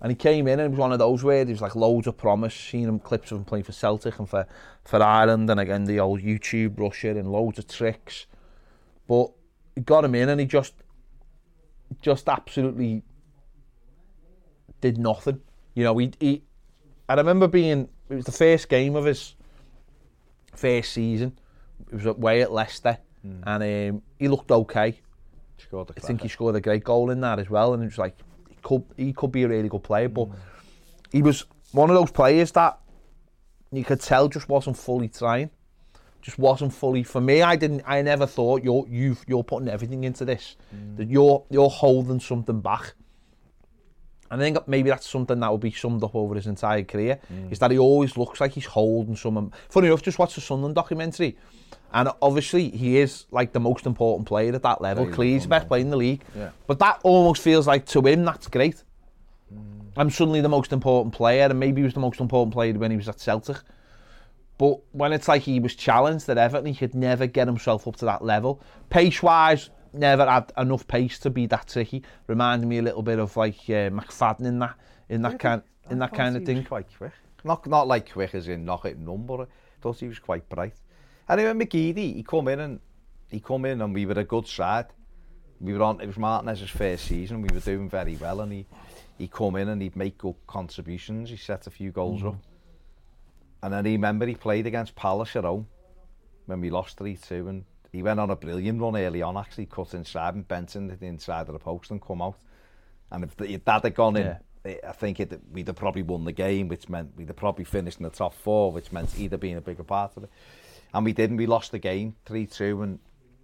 And he came in and it was one of those where there was like loads of promise. Seen him clips of him playing for Celtic and for, for Ireland and again the old YouTube rusher and loads of tricks. But he got him in and he just just absolutely did nothing. You know, he, he I remember being it was the first game of his first season. It was away at Leicester and um, he looked okay. Scored I think he scored a great goal in that as well, and it was like he could he could be a really good player, but he was one of those players that you could tell just wasn't fully trying, just wasn't fully. For me, I didn't. I never thought you're you you're putting everything into this, that you're you're holding something back. And I think maybe that's something that will be summed up over his entire career, is that he always looks like he's holding some. Um, funny enough, just watched the Sunderland documentary, and obviously he is like the most important player at that level. Very Clearly, he's the best player in the league. Yeah. But that almost feels like to him that's great. I'm suddenly the most important player, and maybe he was the most important player when he was at Celtic. But when it's like he was challenged at Everton, he could never get himself up to that level. Pace wise, never had enough pace to be that tricky. Reminded me a little bit of like uh, McFadden in that in that kind in that kind of thing. Quite quick. Not not like quick as in knock it numb, but I thought he was quite bright. Anyway, McGeady, he come in and he come in and we were a good side. We were on it was Martinez's first season. We were doing very well, and he he come in and he'd make good contributions. He set a few goals mm. up. And I remember he played against Palace at home when we lost 3-2 and he went on a brilliant run early on. Actually, cut inside and bent in the inside of the post and come out. And if, if that had gone in, Yeah. I think it, we'd have probably won the game, which meant we'd have probably finished in the top four, which meant either being a bigger part of it. And we didn't. We lost the game 3-2 and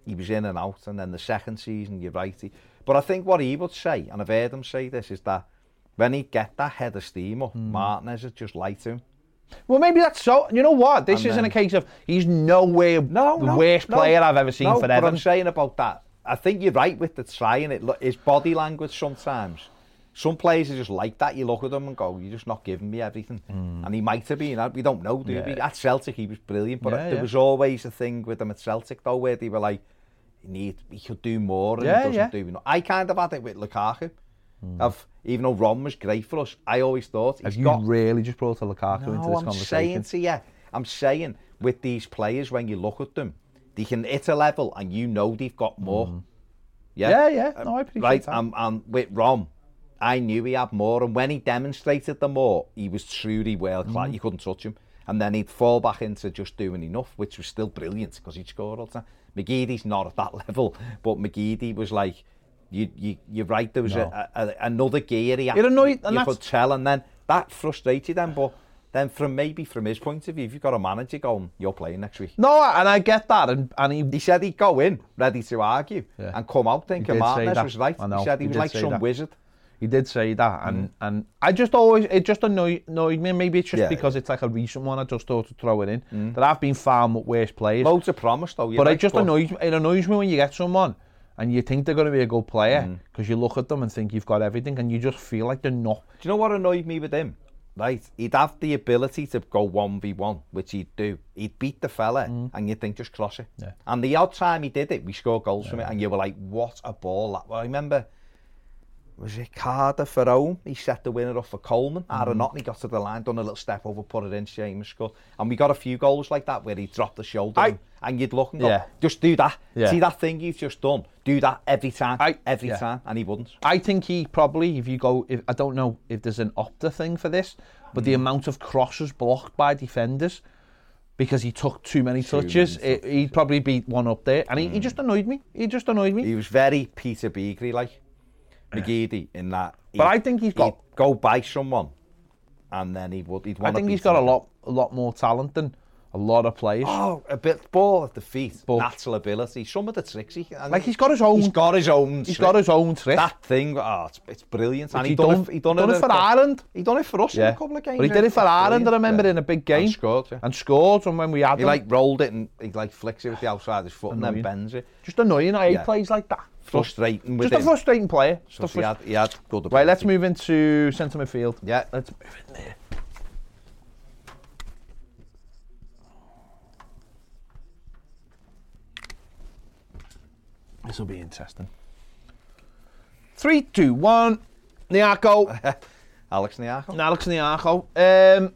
he was in and out. And then the second season, you're right. He, but I think what he would say, and I've heard him say this, is that when he get that head of steam up, Hmm. Martinez would just light him. Well, maybe that's so. You know what? This and isn't then, a case of he's nowhere no, the no, worst no, player I've ever seen no, forever. What I'm saying about that, I think you're right with the trying. It his body language sometimes. Some players are just like that. You look at them and go, "You're just not giving me everything." Mm. And he might have been. We don't know, do yeah. we? At Celtic, he was brilliant, but yeah, there yeah. was always a thing with them at Celtic though, where they were like, "He need, he could do more," and yeah, he doesn't yeah. do enough. I kind of had it with Lukaku. Mm. I've even though Rom was great for us, I always thought Have he's you got really just brought a Lukaku into no, this I'm conversation? saying to you, I'm saying with these players, when you look at them, they can hit a level and you know they've got more. Mm-hmm. Yeah, Yeah, yeah. No, I um, appreciate right. that. And, and with Rom, I knew he had more, and when he demonstrated the more, he was truly world class. Mm. Mm-hmm. You couldn't touch him, and then he'd fall back into just doing enough, which was still brilliant because he'd score all the time. McGeady's not at that level, but McGeady was like. You, you, you're right. There was No. a, a, another gear he had. It annoyed- and you could tell, and then that frustrated them. But then, from maybe from his point of view, if you've got a manager going, you're playing next week. No, and I get that, and and he He said he'd go in ready to argue Yeah. and come out thinking Martinez was right. He said he, he was like some that. wizard. he did say that, and mm. and I just always it just annoyed, annoyed me. Maybe it's just Yeah, because it's like a recent one. I just thought to throw it in. Mm. That I've been far worse players, Loads of promise though. but right, it just annoys me. It annoys me when you get someone. And you think they're going to be a good player Mm. because you look at them and think you've got everything, and you just feel like they're not. Do you know what annoyed me with him? Right, he'd have the ability to go one v one, which he'd do. He'd beat the fella, and you'd think just cross it. Mm. Yeah. And the odd time he did it, we scored goals from it, and you were like, "What a ball!" That. Well, I remember, was it Cardiff for home? He set the winner off for Coleman. Mm. Aaron he got to the line, done a little step over, put it in, Seamus scored. And we got a few goals like that where he dropped the shoulder, I- and, you'd look and go, Yeah. "Just do that. Yeah. See that thing you've just done? Do that every time, I- every yeah. time." And he wouldn't. I think he probably, if you go, if I don't know if there's an Opta thing for this, but Hmm. the amount of crosses blocked by defenders because he took too many Too touches, many it, he'd probably beat one up there, and he, he just annoyed me. He just annoyed me. He was very Peter Beagrie like McGeady in that. But I think he's got- go by someone, and then he would. He'd I think he's got a lot, a lot more talent than a lot of players. Oh, a bit ball at the feet, but natural ability, some of the tricks he. Like he's got his own. He's got his own. He's trick. got his own trick. That thing, oh, it's, it's brilliant. And he, he done, done, he done, done it, it for Ireland. He done it for us yeah. in a couple of games. But he did it for Ireland. I remember yeah. in a big game. And scored. Yeah. And scored. And when we had he him, like rolled it and he like flicks it with the outside of his foot annoying. and then bends it. Just annoying. I yeah. plays like that. Frustrating. With Just him. a frustrating player. Just so a he had, he had good. Ability. Right, let's move into centre midfield. Yeah, let's move in there. This will be interesting. Three, two, one. Niaco. Alex Niaco. Alex Niaco. Um,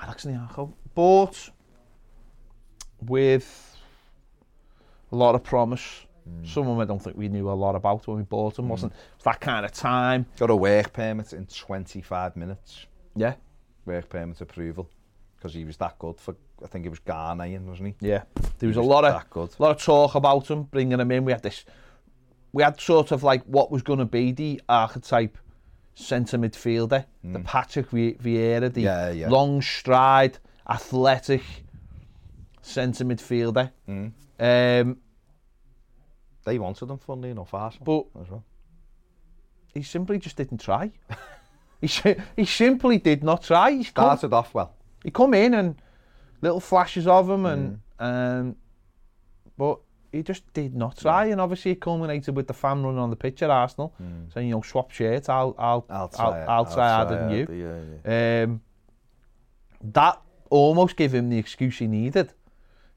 Alex Niaco. Bought with a lot of promise. Mm. Someone I don't think we knew a lot about when we bought him. Mm. Wasn't that kind of time. Got a work permit in 25 minutes. Yeah. Work permit approval because he was that good for, I think it was Ghanaian, wasn't he? Yeah. There was, he was a lot of, good. lot of talk about him, bringing him in. We had this, we had sort of like what was going to be the archetype centre midfielder, mm. the hmm. Patrick Vieira, the yeah, yeah. long stride, athletic centre midfielder. Mm. Um, they wanted him, funnily enough, Arsenal but as well. He simply just didn't try. he, he simply did not try. He's started off well. He come in and little flashes of him and um, but he just did not try and obviously it culminated with the fan running on the pitch at Arsenal. Saying you know swap shirts I'll I'll I'll I'll, try, I'll, try harder than you. Yeah, yeah. um, that almost gave him the excuse he needed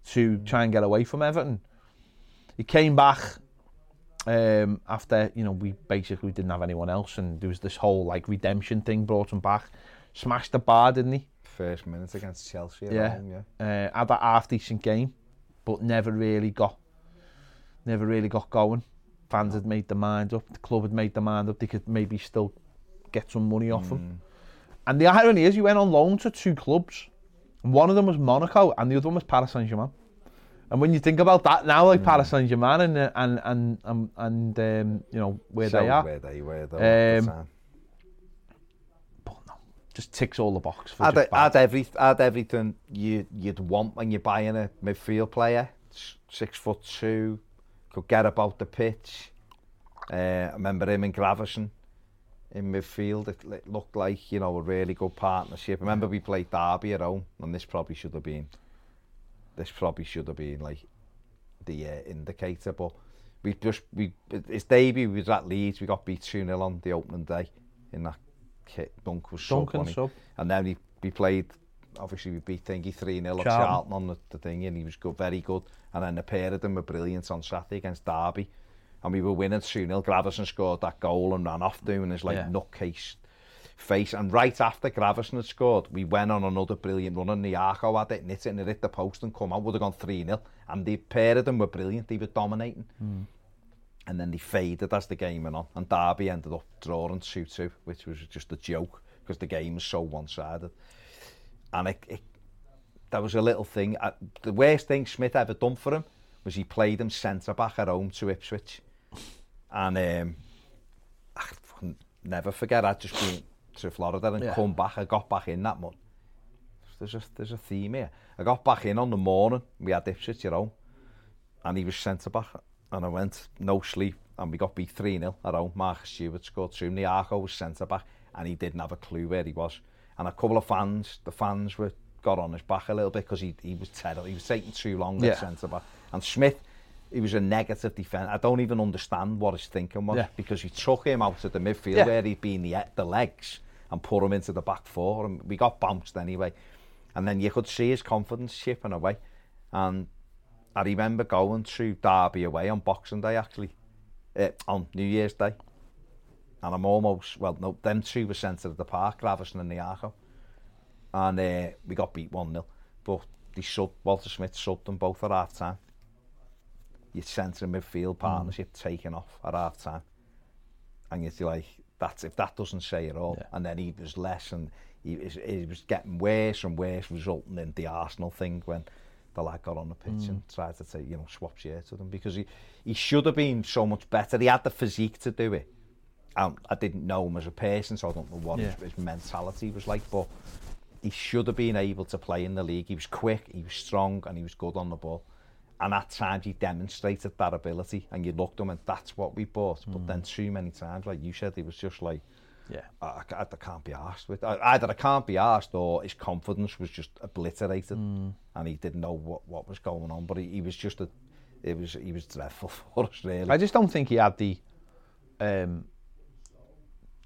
to try and get away from Everton. He came back um, after, you know, we basically didn't have anyone else. And there was this whole like redemption thing brought him back. Smashed the bar, didn't he? First minute against Chelsea. at Yeah. home, yeah. Uh, had a half decent game, but never really got, never really got going. Fans had made their mind up. The club had made their mind up. They could maybe still get some money off him. And the irony is, he went on loan to two clubs. And one of them was Monaco, and the other one was Paris Saint Germain. And when you think about that now, like Paris Saint Germain and uh, and and and, and um, you know where Shows they are, Where they were, though, Um, just ticks all the box. For add, a, e- add, every, add everything you, you'd want when you're buying a midfield player. Six foot two, could get about the pitch. Uh, I remember him and Graverson in midfield. It, it looked like, you know, a really good partnership. I remember we played Derby at home, and this probably should have been, this probably should have been like the uh, indicator, but we just, we, his debut, we was at Leeds, we got beat 2-0 on the opening day in that dunk was sub. And sub. And then he, we played, obviously we beat Thingy 3-0 at Charlton on the, the thing and he was good, very good. And then the pair of them were brilliant on Saturday against Derby. And we were winning 2-0. Gravison scored that goal and ran off doing his like yeah. nutcase face. And right after Gravison had scored, we went on another brilliant run and Niako had it and hit it and it hit the post and come out. Would have gone 3-0. And the pair of them were brilliant. They were dominating. Mm and then they faded as the game went on. And Derby ended up drawing 2-2, which was just a joke because the game was so one-sided. And it, it, that was a little thing. Uh, the worst thing Smith ever done for him was he played him centre-back at home to Ipswich. And um, I never forget, I'd just been to Florida and yeah. come back. I got back in that month. There's a, there's a theme here. I got back in on the morning. We had Ipswich at home. And he was centre-back and I went, no sleep, and we got beat 3-0 at home. Marcus Stewart scored 2-0. Niarco was centre-back, and he didn't have a clue where he was. And a couple of fans, the fans were got on his back a little bit because he, he was terrible. He was taking too long yeah. at centre-back. And Smith, he was a negative defender. I don't even understand what his thinking was yeah. because he took him out of the midfield yeah. where he'd been the, the legs and put him into the back four. And we got bounced anyway. And then you could see his confidence chipping away. And I remember going to Derby away on Boxing Day, actually, uh, on New Year's Day. And I'm almost, well, no, them two were centre of the park, Gravison and Niago. And uh, we got beat 1-0. But they sub, Walter Smith subbed them both at half-time. Your centre midfield hmm. partnership mm. taken off at half-time. And you're like, that's, if that doesn't say it all. Yeah. And then he was less and he, he was getting worse and worse, resulting in the Arsenal thing when the lad got on the pitch mm. and hmm. tried to say, you know, swap shirts with him because he, he should have been so much better. He had the physique to do it. Um, I didn't know him as a person, so I don't know what yeah. his, his mentality was like, but he should have been able to play in the league. He was quick, he was strong, and he was good on the ball. And at times he demonstrated that ability, and you looked at him, and that's what we bought. Mm. But hmm. then too many times, like you said, he was just like, Yeah. I, I, I can't be asked with. Either I can't be asked, or his confidence was just obliterated, and he didn't know what, what was going on. But he, he was just a, it was he was dreadful for us really. I just don't think he had the um,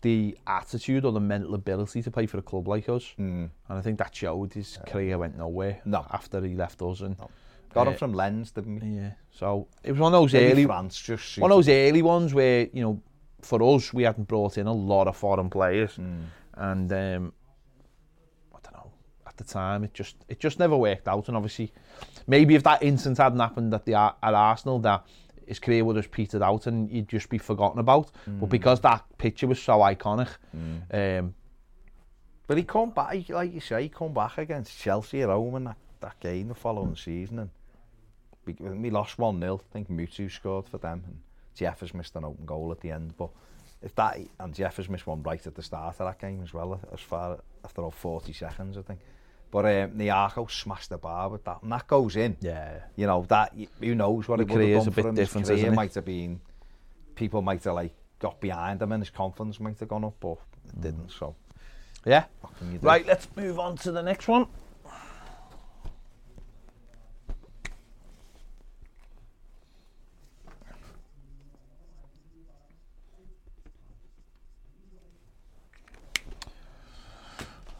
the attitude or the mental ability to play for a club like us. Mm. And I think that showed his career went nowhere No. after he left us. And Got uh, him from Lens, didn't we? yeah, so it was one of those Maybe early France just one of those early ones where you know for us, we hadn't brought in a lot of foreign players, Mm. and um, I don't know. At the time, it just it just never worked out. And obviously, maybe if that incident hadn't happened at the at Arsenal, that his career would have petered out and he'd just be forgotten about. But because that picture was so iconic, um, But he come back, like you say, he come back against Chelsea at home in that, that game the following season. And we, we lost 1-0. I think Mutu scored for them. And Jeff has missed an open goal at the end, but if that and Jeff has missed one right at the start of that game as well, as far after all 40 seconds, I think. But eh, um, Niako smashed the bar with that, and that goes in. Yeah. You know that. Who knows what the it would have done for him? Different, his career might have been. People might have like got behind him, and his confidence might have gone up, but it mm. didn't. So. Yeah. Right. Let's move on to the next one.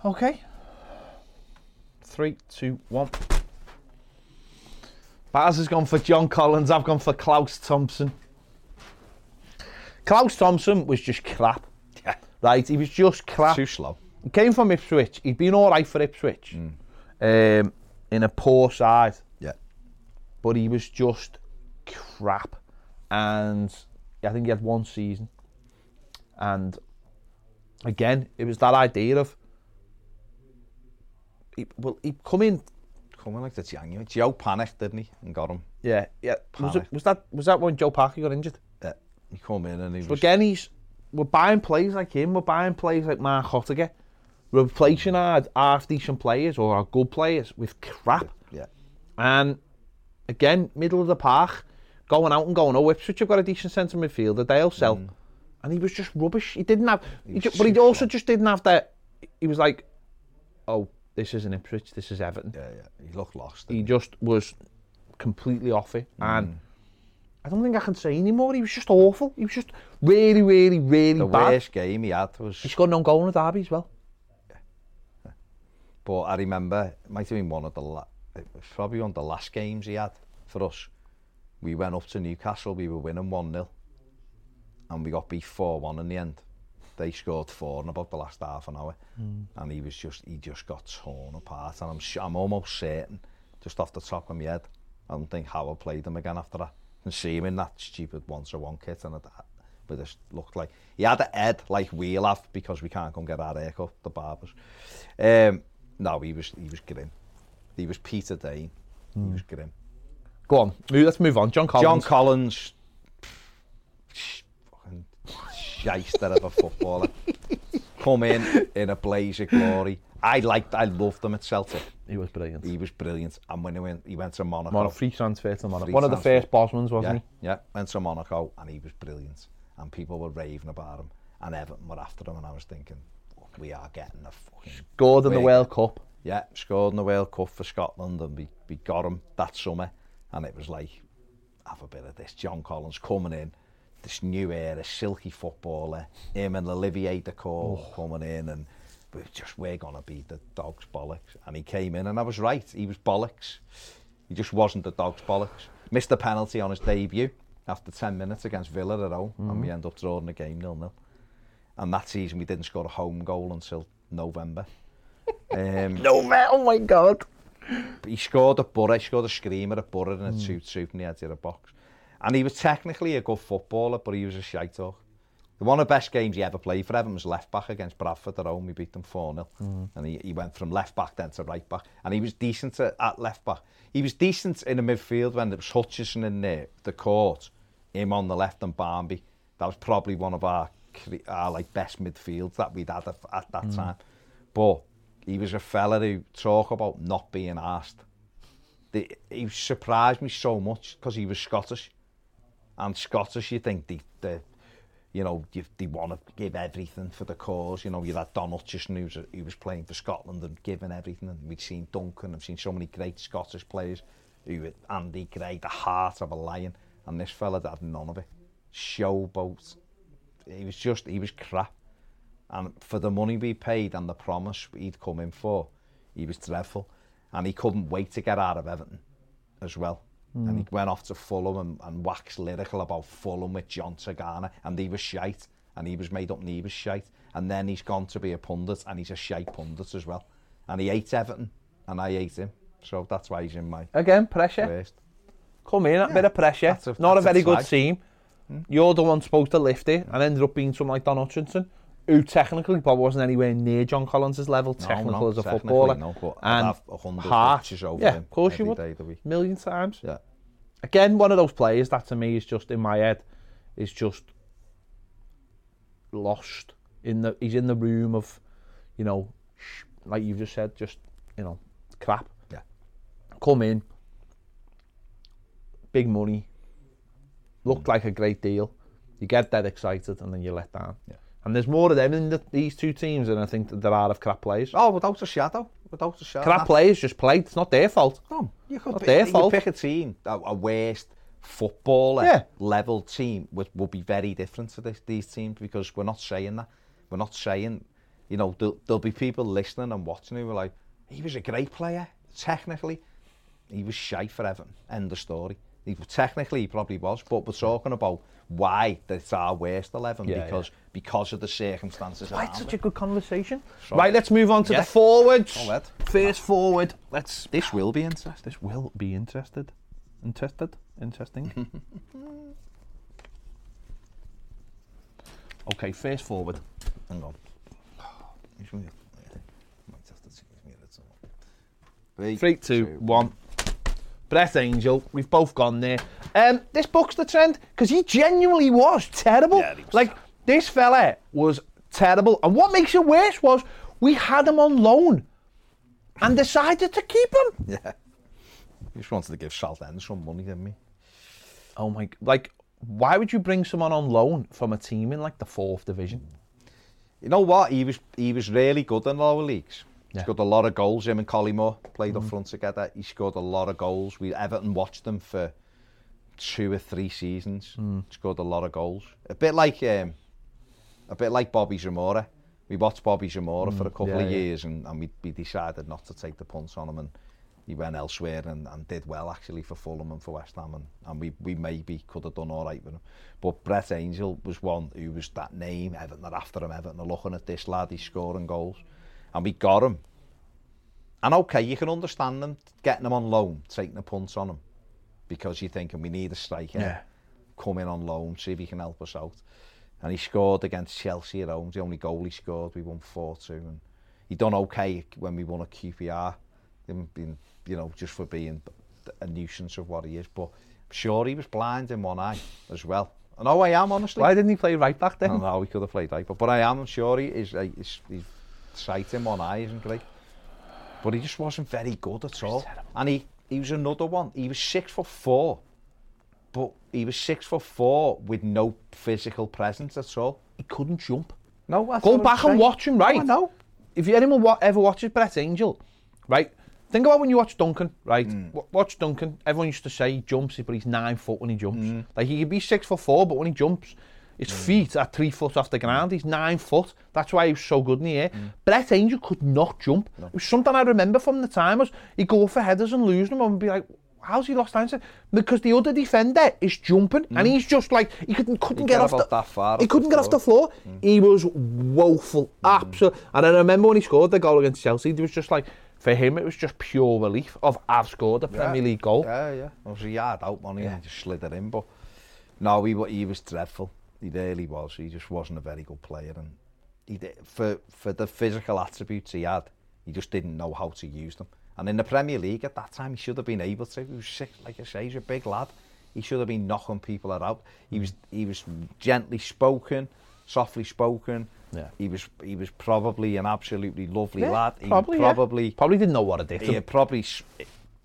Okay. Three, two, one. Baz has gone for John Collins. I've gone for Claus Thomsen. Claus Thomsen was just crap. Yeah. Right, he was just crap. Too slow. He came from Ipswich. He'd been all right for Ipswich um, in a poor side, Yeah. but he was just crap. And I think he had one season. And again, it was that idea of he, well, he come in. Coming like the January. Joe panicked, didn't he? And got him. Yeah, yeah. Was, it, was that was that when Joe Parker got injured? Yeah. He come in and he But was. again, he's we're buying players like him. We're buying players like Marc Hottiger. We're replacing our half decent players or our good players with crap. Yeah. And again, middle of the park, going out and going, oh, Ipswich have got a decent centre midfielder, they'll sell. Mm. And he was just rubbish. He didn't have, he was ju- but he also just didn't have that. He was like, oh, this isn't Ipswich, this is Everton. Yeah, yeah. He looked lost. He didn't just was completely off it. Mm. And I don't think I can say anymore. He was just awful. He was just really, really, really The bad. worst game he had was. He scored an own goal in the derby as well. Yeah. But I remember, it might have been one of the. La- it was probably one of the last games he had for us. We went up to Newcastle, we were winning 1 0. And we got beat 4 1 in the end. They scored four in about the last half an hour, mm. and he was just he just got torn apart. And I'm I'm almost certain, just off the top of my head, I don't think Howard played him again after that. And see him in that stupid once or one kit, and it, with this looked like he had a head like we'll have because we can't come get our haircut the barbers um no he was he was grim he was Peter Dane mm. he hmm. was grim go on let's move on John Collins John Collins shite of a footballer. Come in in a blaze of glory. I liked, I loved him at Celtic. He was brilliant. He was brilliant. And when he went, he went to Monaco. Mon free transfer to Monaco. Free One transfer. of the first Bosmans, wasn't yeah, he? Yeah, went to Monaco and he was brilliant. And people were raving about him. And Everton were after him and I was thinking, we are getting a fucking... Scored in the World Cup. Yeah, scored in the World Cup for Scotland and we, we got him that summer. And it was like, have a bit of this. John Collins coming in, this new era, silky footballer, him and Olivier de Cole oh. coming in and we just we're going to be the dog's bollocks. And he came in and I was right, he was bollocks. He just wasn't the dog's bollocks. Missed the penalty on his debut after 10 minutes against Villa at home mm. and we mm. end up drawing the game nil nil. And that season we didn't score a home goal until November. um, no, man, oh my God. He scored a Borough, he scored a screamer at Borough mm. and a 2-2 mm. near the edge of the box. And he was technically a good footballer, but he was a shite talk. One of the best games he ever played for Everton was left back against Bradford at home. We beat them 4 0. Mm. And he, he went from left back then to right back. And he was decent at, at left back. He was decent in the midfield when it was Hutchison in there, the court, him on the left and Barnby. That was probably one of our, our like best midfields that we'd had at, at that mm. time. But he was a fella who talk about not being asked. The, he surprised me so much because he was Scottish. And Scottish, you think they, they you know, you, they want to give everything for the cause. You know, you had Don Hutchison, who was, who was playing for Scotland and giving everything. And we'd seen Duncan, I've seen so many great Scottish players who were Andy Gray, the heart of a lion. And this fella had none of it. Showboat. He was just, he was crap. And for the money we paid and the promise he'd come in for, he was dreadful. And he couldn't wait to get out of Everton as well. Mm. And hmm. he went off to Fulham and, and waxed lyrical about Fulham with John Tagana, and he was shite, and he was made up and he was shite. And then he's gone to be a pundit, and he's a shite pundit as well. And he hates Everton, and I hate him. So that's why he's in my... Again, pressure. First. Come in, a yeah, bit of pressure. That's a, Not a very a good team. Mm. You're the one supposed to lift it, and ended up being someone like Don Hutchinson. Who technically probably wasn't anywhere near John Collins' level, technical no, as a footballer. No, but and I'd have a hundred heart. pitches over Yeah, him of course you would. day of the week. million times. Yeah. Again, one of those players that to me is just in my head is just lost in the. He's in the room of, you know, sh- like you've just said, just you know, crap. Yeah. Come in, big money, looked mm. like a great deal. You get that excited and then you let down. Yeah. And there's more of them in the, these two teams than I think that there are of crap players. Oh, without a shadow. Without a shadow. Crap That's... players just played. It's not their fault. No, you could not pick, their you fault. pick a team, a, a worst footballer yeah. level team would, would be very different to this, these teams because we're not saying that. We're not saying, you know, there'll, there'll be people listening and watching who are like, he was a great player, technically. He was shy for Everton. End of story. He, technically, he probably was, but we're talking about why it's our worst 11 Yeah, because because of the circumstances Why it's such a good conversation. Sorry. Right, let's move on to Yeah. the forwards. Forward. First forward. Let's. This will be interesting. This will be interested. Interested. Interesting. okay, first forward. Hang on. Might have to take me a little. Three, Three, two, one. Brett Angell. We've both gone there. Um, this bucks the trend because he genuinely was terrible. Yeah, was like this fella was terrible, and what makes it worse was we had him on loan and decided to keep him. Yeah. He just wanted to give Southend some money, didn't he? Oh my! Like, why would you bring someone on loan from a team in like the fourth division? You know what? He was he was really good in lower leagues. Yeah. scored a lot of goals. Him and Collymore played mm. up mm-hmm. front together. He scored a lot of goals. We Everton watched them for two or three seasons. Mm. Scored a lot of goals. A bit like um, a bit like Bobby Zamora. We watched Bobby Zamora mm. for a mm, couple yeah, of yeah. years and, and we, we decided not to take the punt on him and he went elsewhere and, and did well actually for Fulham and for West Ham and, and we, we maybe could have done all right with him. But Brett Angel was one who was that name, Everton are after him, Everton are looking at this lad, he's scoring goals. Mm and we got him. And okay, you can understand them getting him on loan, taking a punt on him, because you're thinking we need a striker. Yeah. Come in on loan, see if he can help us out. And he scored against Chelsea at home. The only goal he scored, we won 4-2. And he done okay when we won a QPR. Him being, you know, just for being a nuisance of what he is. But I'm sure he was blind in one eye as well. No, oh, I am, honestly. Why didn't he play right back then? I know he could have played right back. But I am, sure he is, he's, he's sight in one eye isn't great. But he just wasn't very good at all. And he, he was another one. He was six foot four, but he was six foot four with no physical presence at all. He couldn't jump. No, Go back and watch him, right? No, I know. If anyone wa- ever watches Brett Angell, right? Think about when you watch Duncan, right? Mm. Watch Duncan. Everyone used to say he jumps, but he's nine foot when he jumps. Mm. Like he could be six foot four, but when he jumps, His mm. feet are three foot off the ground. He's nine foot. That's why he was so good in the air. Mm. Brett Angel could not jump. No. It was something I remember from the time was he'd go for headers and lose them and be like, how's he lost time? Because the other defender is jumping mm. and hmm. he's just like, he couldn't, couldn't he get off the, that far he couldn't get off the floor. Mm. He was woeful, mm. absolutely. And I remember when he scored the goal against Chelsea, it was just like, for him it was just pure relief of I've scored a yeah. Premier League goal. Yeah, yeah. Obviously, yeah, out money yeah. and just slid it in, but no, he, he was dreadful. He really was. He just wasn't a very good player. And he did, for, for the physical attributes he had, he just didn't know how to use them. And in the Premier League at that time, he should have been able to. He was sick, like I say, he's a big lad. He should have been knocking people out. He was he was gently spoken, softly spoken. Yeah. He was he was probably an absolutely lovely yeah, lad. He probably probably, yeah. probably didn't know what it did. He probably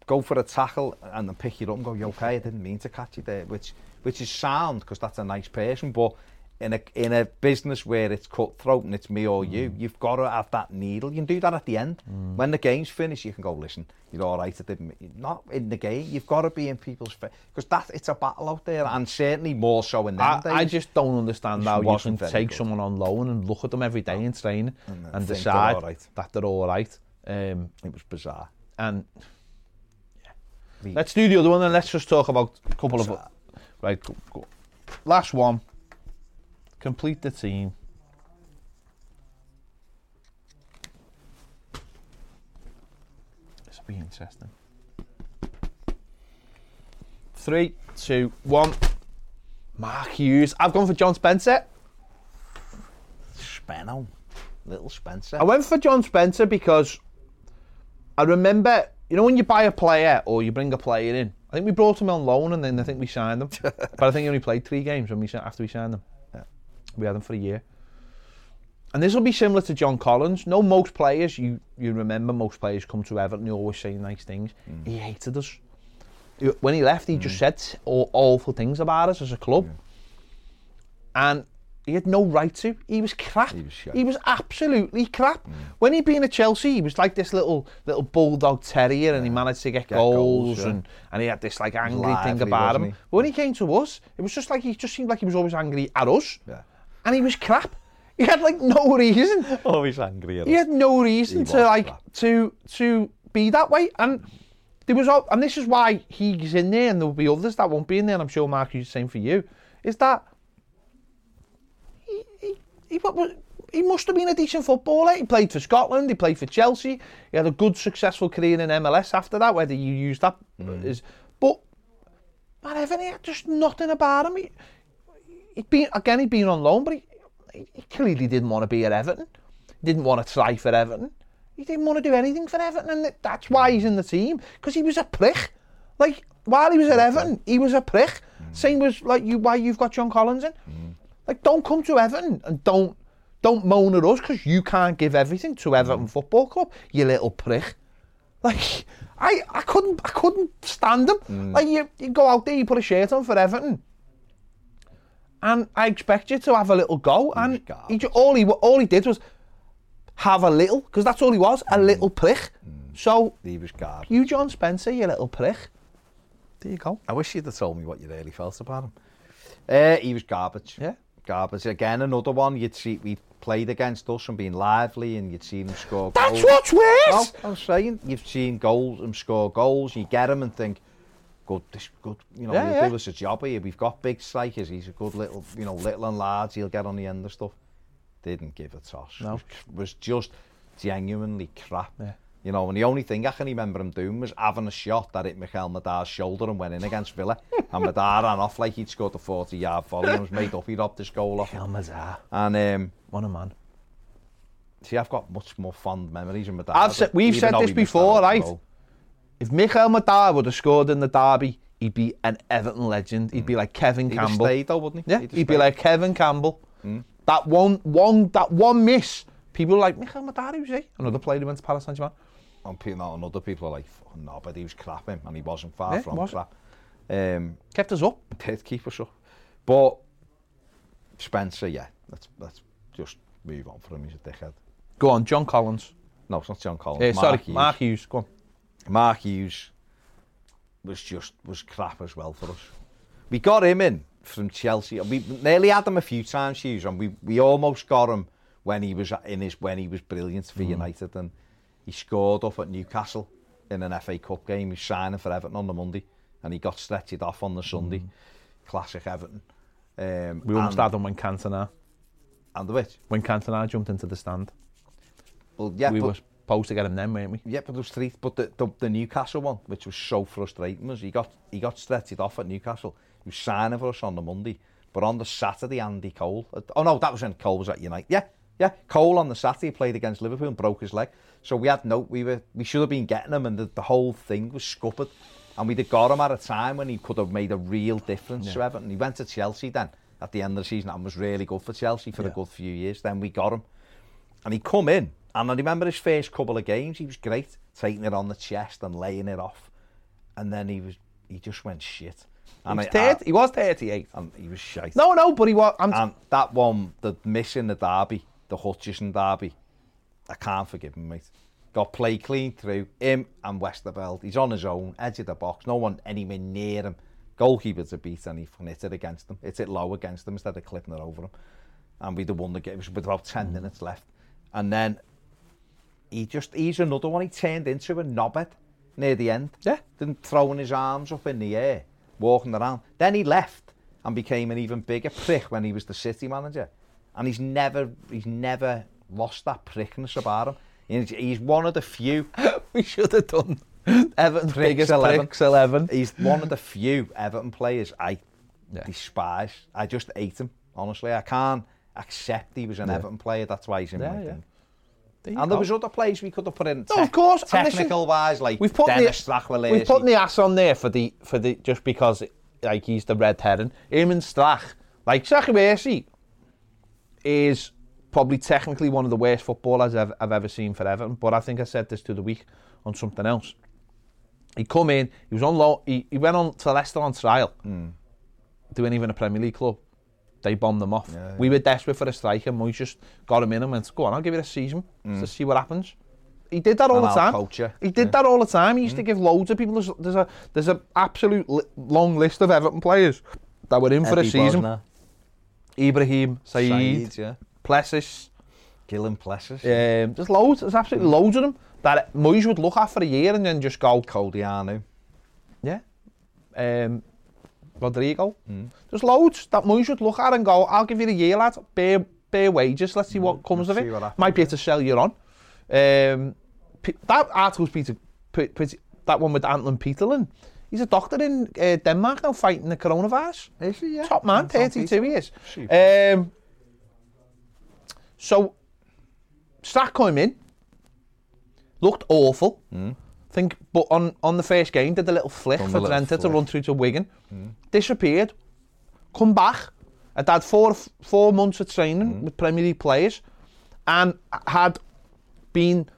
go for a tackle and then pick you up and go, you okay, I didn't mean to catch you there, which which is sound because that's a nice person. But in a in a business where it's cutthroat and it's me or you, you've got to have that needle. You can do that at the end. When the game's finished, you can go, listen, you're all right. I didn't. Not in the game. You've got to be in people's face because that it's a battle out there, and certainly more so in them I. I just don't understand how you can take good. someone on loan and look at them every day in training And and, then think they're decide right. that they're all right. Um, it was bizarre. and We- let's do the other one and let's just talk about a couple of right. Go, go. Last one, Complete the team. This will be interesting. Three, two, one. Mark Hughes. I've gone for John Spencer. Spenno. Little Spencer. I went for John Spencer because I remember, you know, when you buy a player or you bring a player in. I think we brought him on loan and then I think we signed him. but I think he only played three games when we after we signed him. Yeah. We had him for a year. And this will be similar to John Collins. No, most players you you remember most players come to Everton. You always say nice things. Mm. He hated us. When he left, he just mm. said all awful things about us as a club. And he had no right to. He was crap. He was. He was absolutely crap. Mm. When he'd been at Chelsea, he was like this little little bulldog terrier, and he managed to get, Get goals, goals, yeah. and, and he had this like angry thing about him. he? But when he came to us, it was just like he just seemed like he was always angry at us, Yeah. and he was crap. He had like no reason. Always angry at He had no reason He to like crap. to to be that way, and there was all, and this is why he's in there, and there'll be others that won't be in there. And I'm sure Mark is the same for you. Is that he he, wa- wa- he must have been a decent footballer. He played for Scotland. He played for Chelsea. He had a good, successful career in MLS after that. Whether you use that mm. is, but at Everton, he had just nothing about him. He, he'd been again, he'd been on loan, but he, he clearly didn't want to be at Everton. He didn't want to try for Everton. He didn't want to do anything for Everton, and that's why he's in the team because he was a prick. Like while he was at Everton, he was a prick. Mm. Same was like you why you've got John Collins in. Mm. Like don't come to Everton and don't don't moan at us because you can't give everything to Everton mm. Football Club. You little prick. Like I, I couldn't I couldn't stand him. Mm. Like you, you go out there, you put a shirt on for Everton, and I expect you to have a little go. Oh and he, ju- all he all he did was have a little because that's all he was, a mm. little prick. So He was garbage. you, John Spencer, you little prick. There you go. I wish you'd have told me what you really felt about him. Uh, he was garbage. Yeah. garbage. Again, another one you'd see we played against us and being lively and you'd see them score That's goals. what's worse! No, I'm saying you've seen goals and score goals, you get them and think, good, this good, you know, yeah, he'll yeah. do us a job here. We've got big strikers, he's a good little, you know, little and large, he'll get on the end of stuff. Didn't give a toss. No. Was just genuinely crap. Yeah. You know, and the only thing I can remember him doing was having a shot that hit Michael Madar's shoulder and went in against Villa. and Madar ran off like he'd scored a 40-yard volley and was made up he robbed his goal off. Mikel Madar. And, um, what a man. See, I've got much more fond memories of Madar. I've said, we've said this before, right? Goal. If Michael Madar would have scored in the derby, he'd be an Everton legend. He'd mm. be like Kevin he'd Campbell. He'd stayed though, wouldn't he? Yeah, he'd, he'd be like Kevin Campbell. Mm. That one, one, that one miss. People were like, Michael Madar, who's he? Another player who went to Paris Saint-Germain on people and other people are like, oh, no, but he was crap him, and he wasn't far yeah, from was crap. Um, kept us up. Did keep us up. But Spencer, yeah, let's, let's just move on from him, he's a dickhead. Go on, John Collins. No, it's not John Collins. Uh, Mark sorry, Hughes. Mark Hughes, go on. Mark Hughes was just, was crap as well for us. We got him in from Chelsea, we nearly had him a few times, Hughes, and we, we almost got him when he was in his, when he was brilliant for mm. United, and he scored up at Newcastle in an FA Cup game. He's signing for Everton on the Monday, and he got stretched off on the Sunday. Classic Everton. Um, We almost and, had him when Cantona, and the which? when Cantona jumped into the stand. Well, yeah, we but, were supposed to get him then, weren't we? Yeah, but was three. But the, the, the Newcastle one, which was so frustrating, was he got he got stretched off at Newcastle. He was signing for us on the Monday, but on the Saturday, Andy Cole. Oh no, that was when Cole was at United. Yeah, yeah. Cole on the Saturday played against Liverpool and broke his leg. So we had no. We were we should have been getting him, and the, the whole thing was scuppered. And we'd have got him at a time when he could have made a real difference to Everton. He went to Chelsea then at the end of the season and was really good for Chelsea for a good few years. Then we got him. And he come in, and I remember his first couple of games, he was great, taking it on the chest and laying it off. And then he was, he just went shit. And, He was, I- 30, he was 38. And he was shite. No, no, but he was. I'm, And that one, the miss in the derby, the Hutchison derby, I can't forgive him, mate. Got play clean through him and Westerveld. He's on his own, edge of the box, no one anywhere near him. Goalkeeper to beat and he hit it against them. It's it low against them instead of clipping it over him. And we'd have won the game with about 10 mm. minutes left. And then he just, he's another one. He turned into a knobhead near the end. Yeah. Then throwing his arms up in the air, walking around. Then he left and became an even bigger prick when he was the city manager. And he's never, he's never lost that prickness about him. He's, he's one of the few. we should have done Everton's Pricks biggest 11. pricks 11. He's one of the few Everton players I Yeah. despise. I just hate him. Honestly, I can't accept he was an Yeah. Everton player. That's why he's in Yeah, my yeah. There And there was other players we could have put in. No, of course, Technical wise, like We've put Dennis the we've put the ass on there for the for the just because like he's the red herring. Him and Strach, like Sachi is probably technically one of the worst footballers I've, I've ever seen for Everton. But I think I said this to the week on something else. He come in, he was on loan, he, he went on to Leicester on trial, doing even a Premier League club. They bombed them off. Hmm. Yeah, We were desperate for a striker, and we just got him in and went, "Go on, I'll give you a season to see what happens." He did that all Hmm. And the time. you. He did Yeah. that all the time. He used to give loads of people. There's, there's a there's a absolute li- long list of Everton players that were in for a season. Ibrahim, Saeed, Saeed, yeah. Plessis, Gillen Plessis. um, there's loads. There's absolutely loads of them that Moyes would look at for a year and then just go, Codiano. yeah. Um, Rodrigo. Mm. There's loads that Moyes would look at and go, I'll give you a year, lad. Bare, bare wages. Let's see what comes of it. Might be able to sell you on. Um, that article's Peter, P- P- that one with Antlin Peterlin. He's a doctor in uh, Denmark now fighting the coronavirus. Is he? Yeah. Top man, Anton 32 he is. Um, so, Stack came in, looked awful. Hmm. Think, but on, on the first game, did a little flick Done for Drenthe to run through to Wigan. Hmm. Disappeared. Come back. Had had four four months of training hmm. with Premier League players, and had been.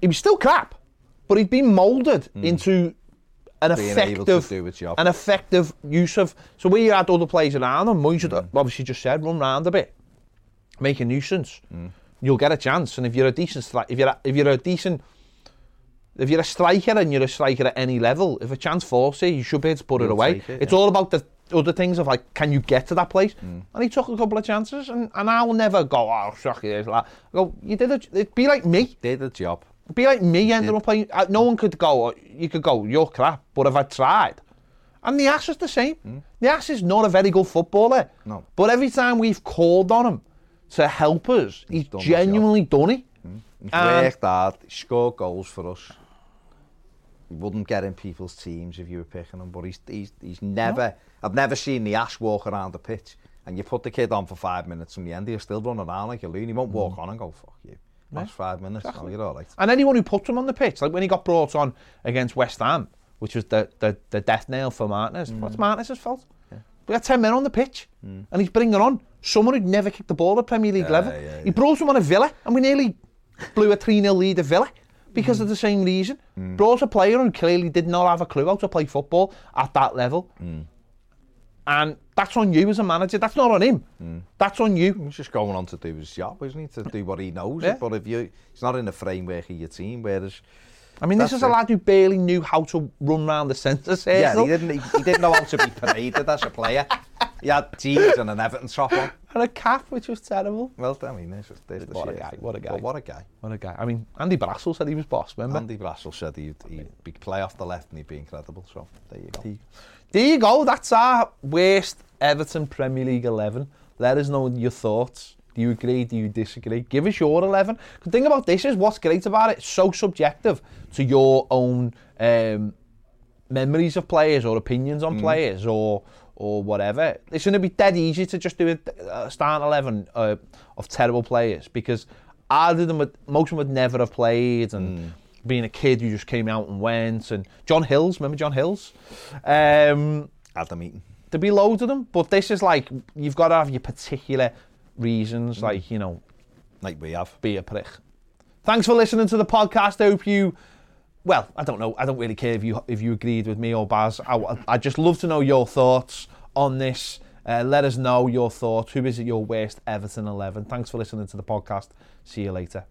He was still crap, but he'd been moulded into an Being effective do his job. an effective use of. So we had other players around him, Moyes had obviously just said run round a bit, make a nuisance. Mm. You'll get a chance, and if you're a decent stri- if you're a, if you're a decent if you're a striker and you're a striker at any level, if a chance falls you, you should be able to put it You'll away. it, it's yeah. all about the other things of like, can you get to that place? Mm. And he took a couple of chances, and, and I'll never go, oh, shock it is like. I go, you did it. It'd be like me. Did the job. It'd be like me ending up playing. Uh, no one could go. Oh, you could go. You're crap. But if I tried, and the ass is the same. Mm. The ass is not a very good footballer. No. But every time we've called on him to help us, he's, done genuinely done it. Mm-hmm. He's And- worked hard. He scored goals for us. He wouldn't get in people's teams if you were picking him, but he's he's, he's never. I've never seen the ass walk around the pitch. And you put the kid on for five minutes from the end, he'll still run around like a loon. He won't walk mm-hmm. on and go, fuck you. Last five minutes, oh, you're all right. And anyone who puts him on the pitch, like when he got brought on against West Ham, which was the, the, the death nail for Martinez, mm. what's Martinez's fault? We got 10 men on the pitch, mm. and he's bringing on someone who'd never kicked the ball at Premier League Yeah, level. yeah, He brought him on a Villa, and we nearly blew a 3 0 lead at Villa because of the same reason. Mm. Brought a player who clearly did not have a clue how to play football at that level. Mm. And that's on you as a manager. That's not on him. Mm. That's on you. He's just going on to do his job, isn't he? To do what he knows. Yeah. But if you, he's not in the framework of your team, whereas I mean, this That's is a lad who barely knew how to run round the centre circle. yeah, he didn't he, he didn't know how to be paraded as a player. He had jeans and an Everton top on. And a cap, which was terrible. Well, I mean, it's just, there's what the a shit. guy, what a guy. But what a guy. What a guy. I mean, Andy Brassel said he was boss, remember? Andy Brassel said he'd, he'd be play off the left and he'd be incredible, so there you go. There you, there you go, that's our worst Everton Premier League 11. Let us know your thoughts. Do you agree? Do you disagree? Give us your 11. The thing about this is what's great about it, it's so subjective to your own um, memories of players or opinions on mm. players or or whatever. It's going to be dead easy to just do a, starting 11 uh, of terrible players because either them would, most of them would never have played and being a kid who just came out and went and John Hills, remember John Hills? Um, Adam Eaton. there'd be loads of them, but this is like you've got to have your particular reasons, like you know, Like we have. be a prick. Thanks for listening to the podcast. I hope you. Well, I don't know. I don't really care if you if you agreed with me or Baz. I I just love to know your thoughts on this. Uh, let us know your thoughts. Who is it your worst Everton eleven? Thanks for listening to the podcast. See you later.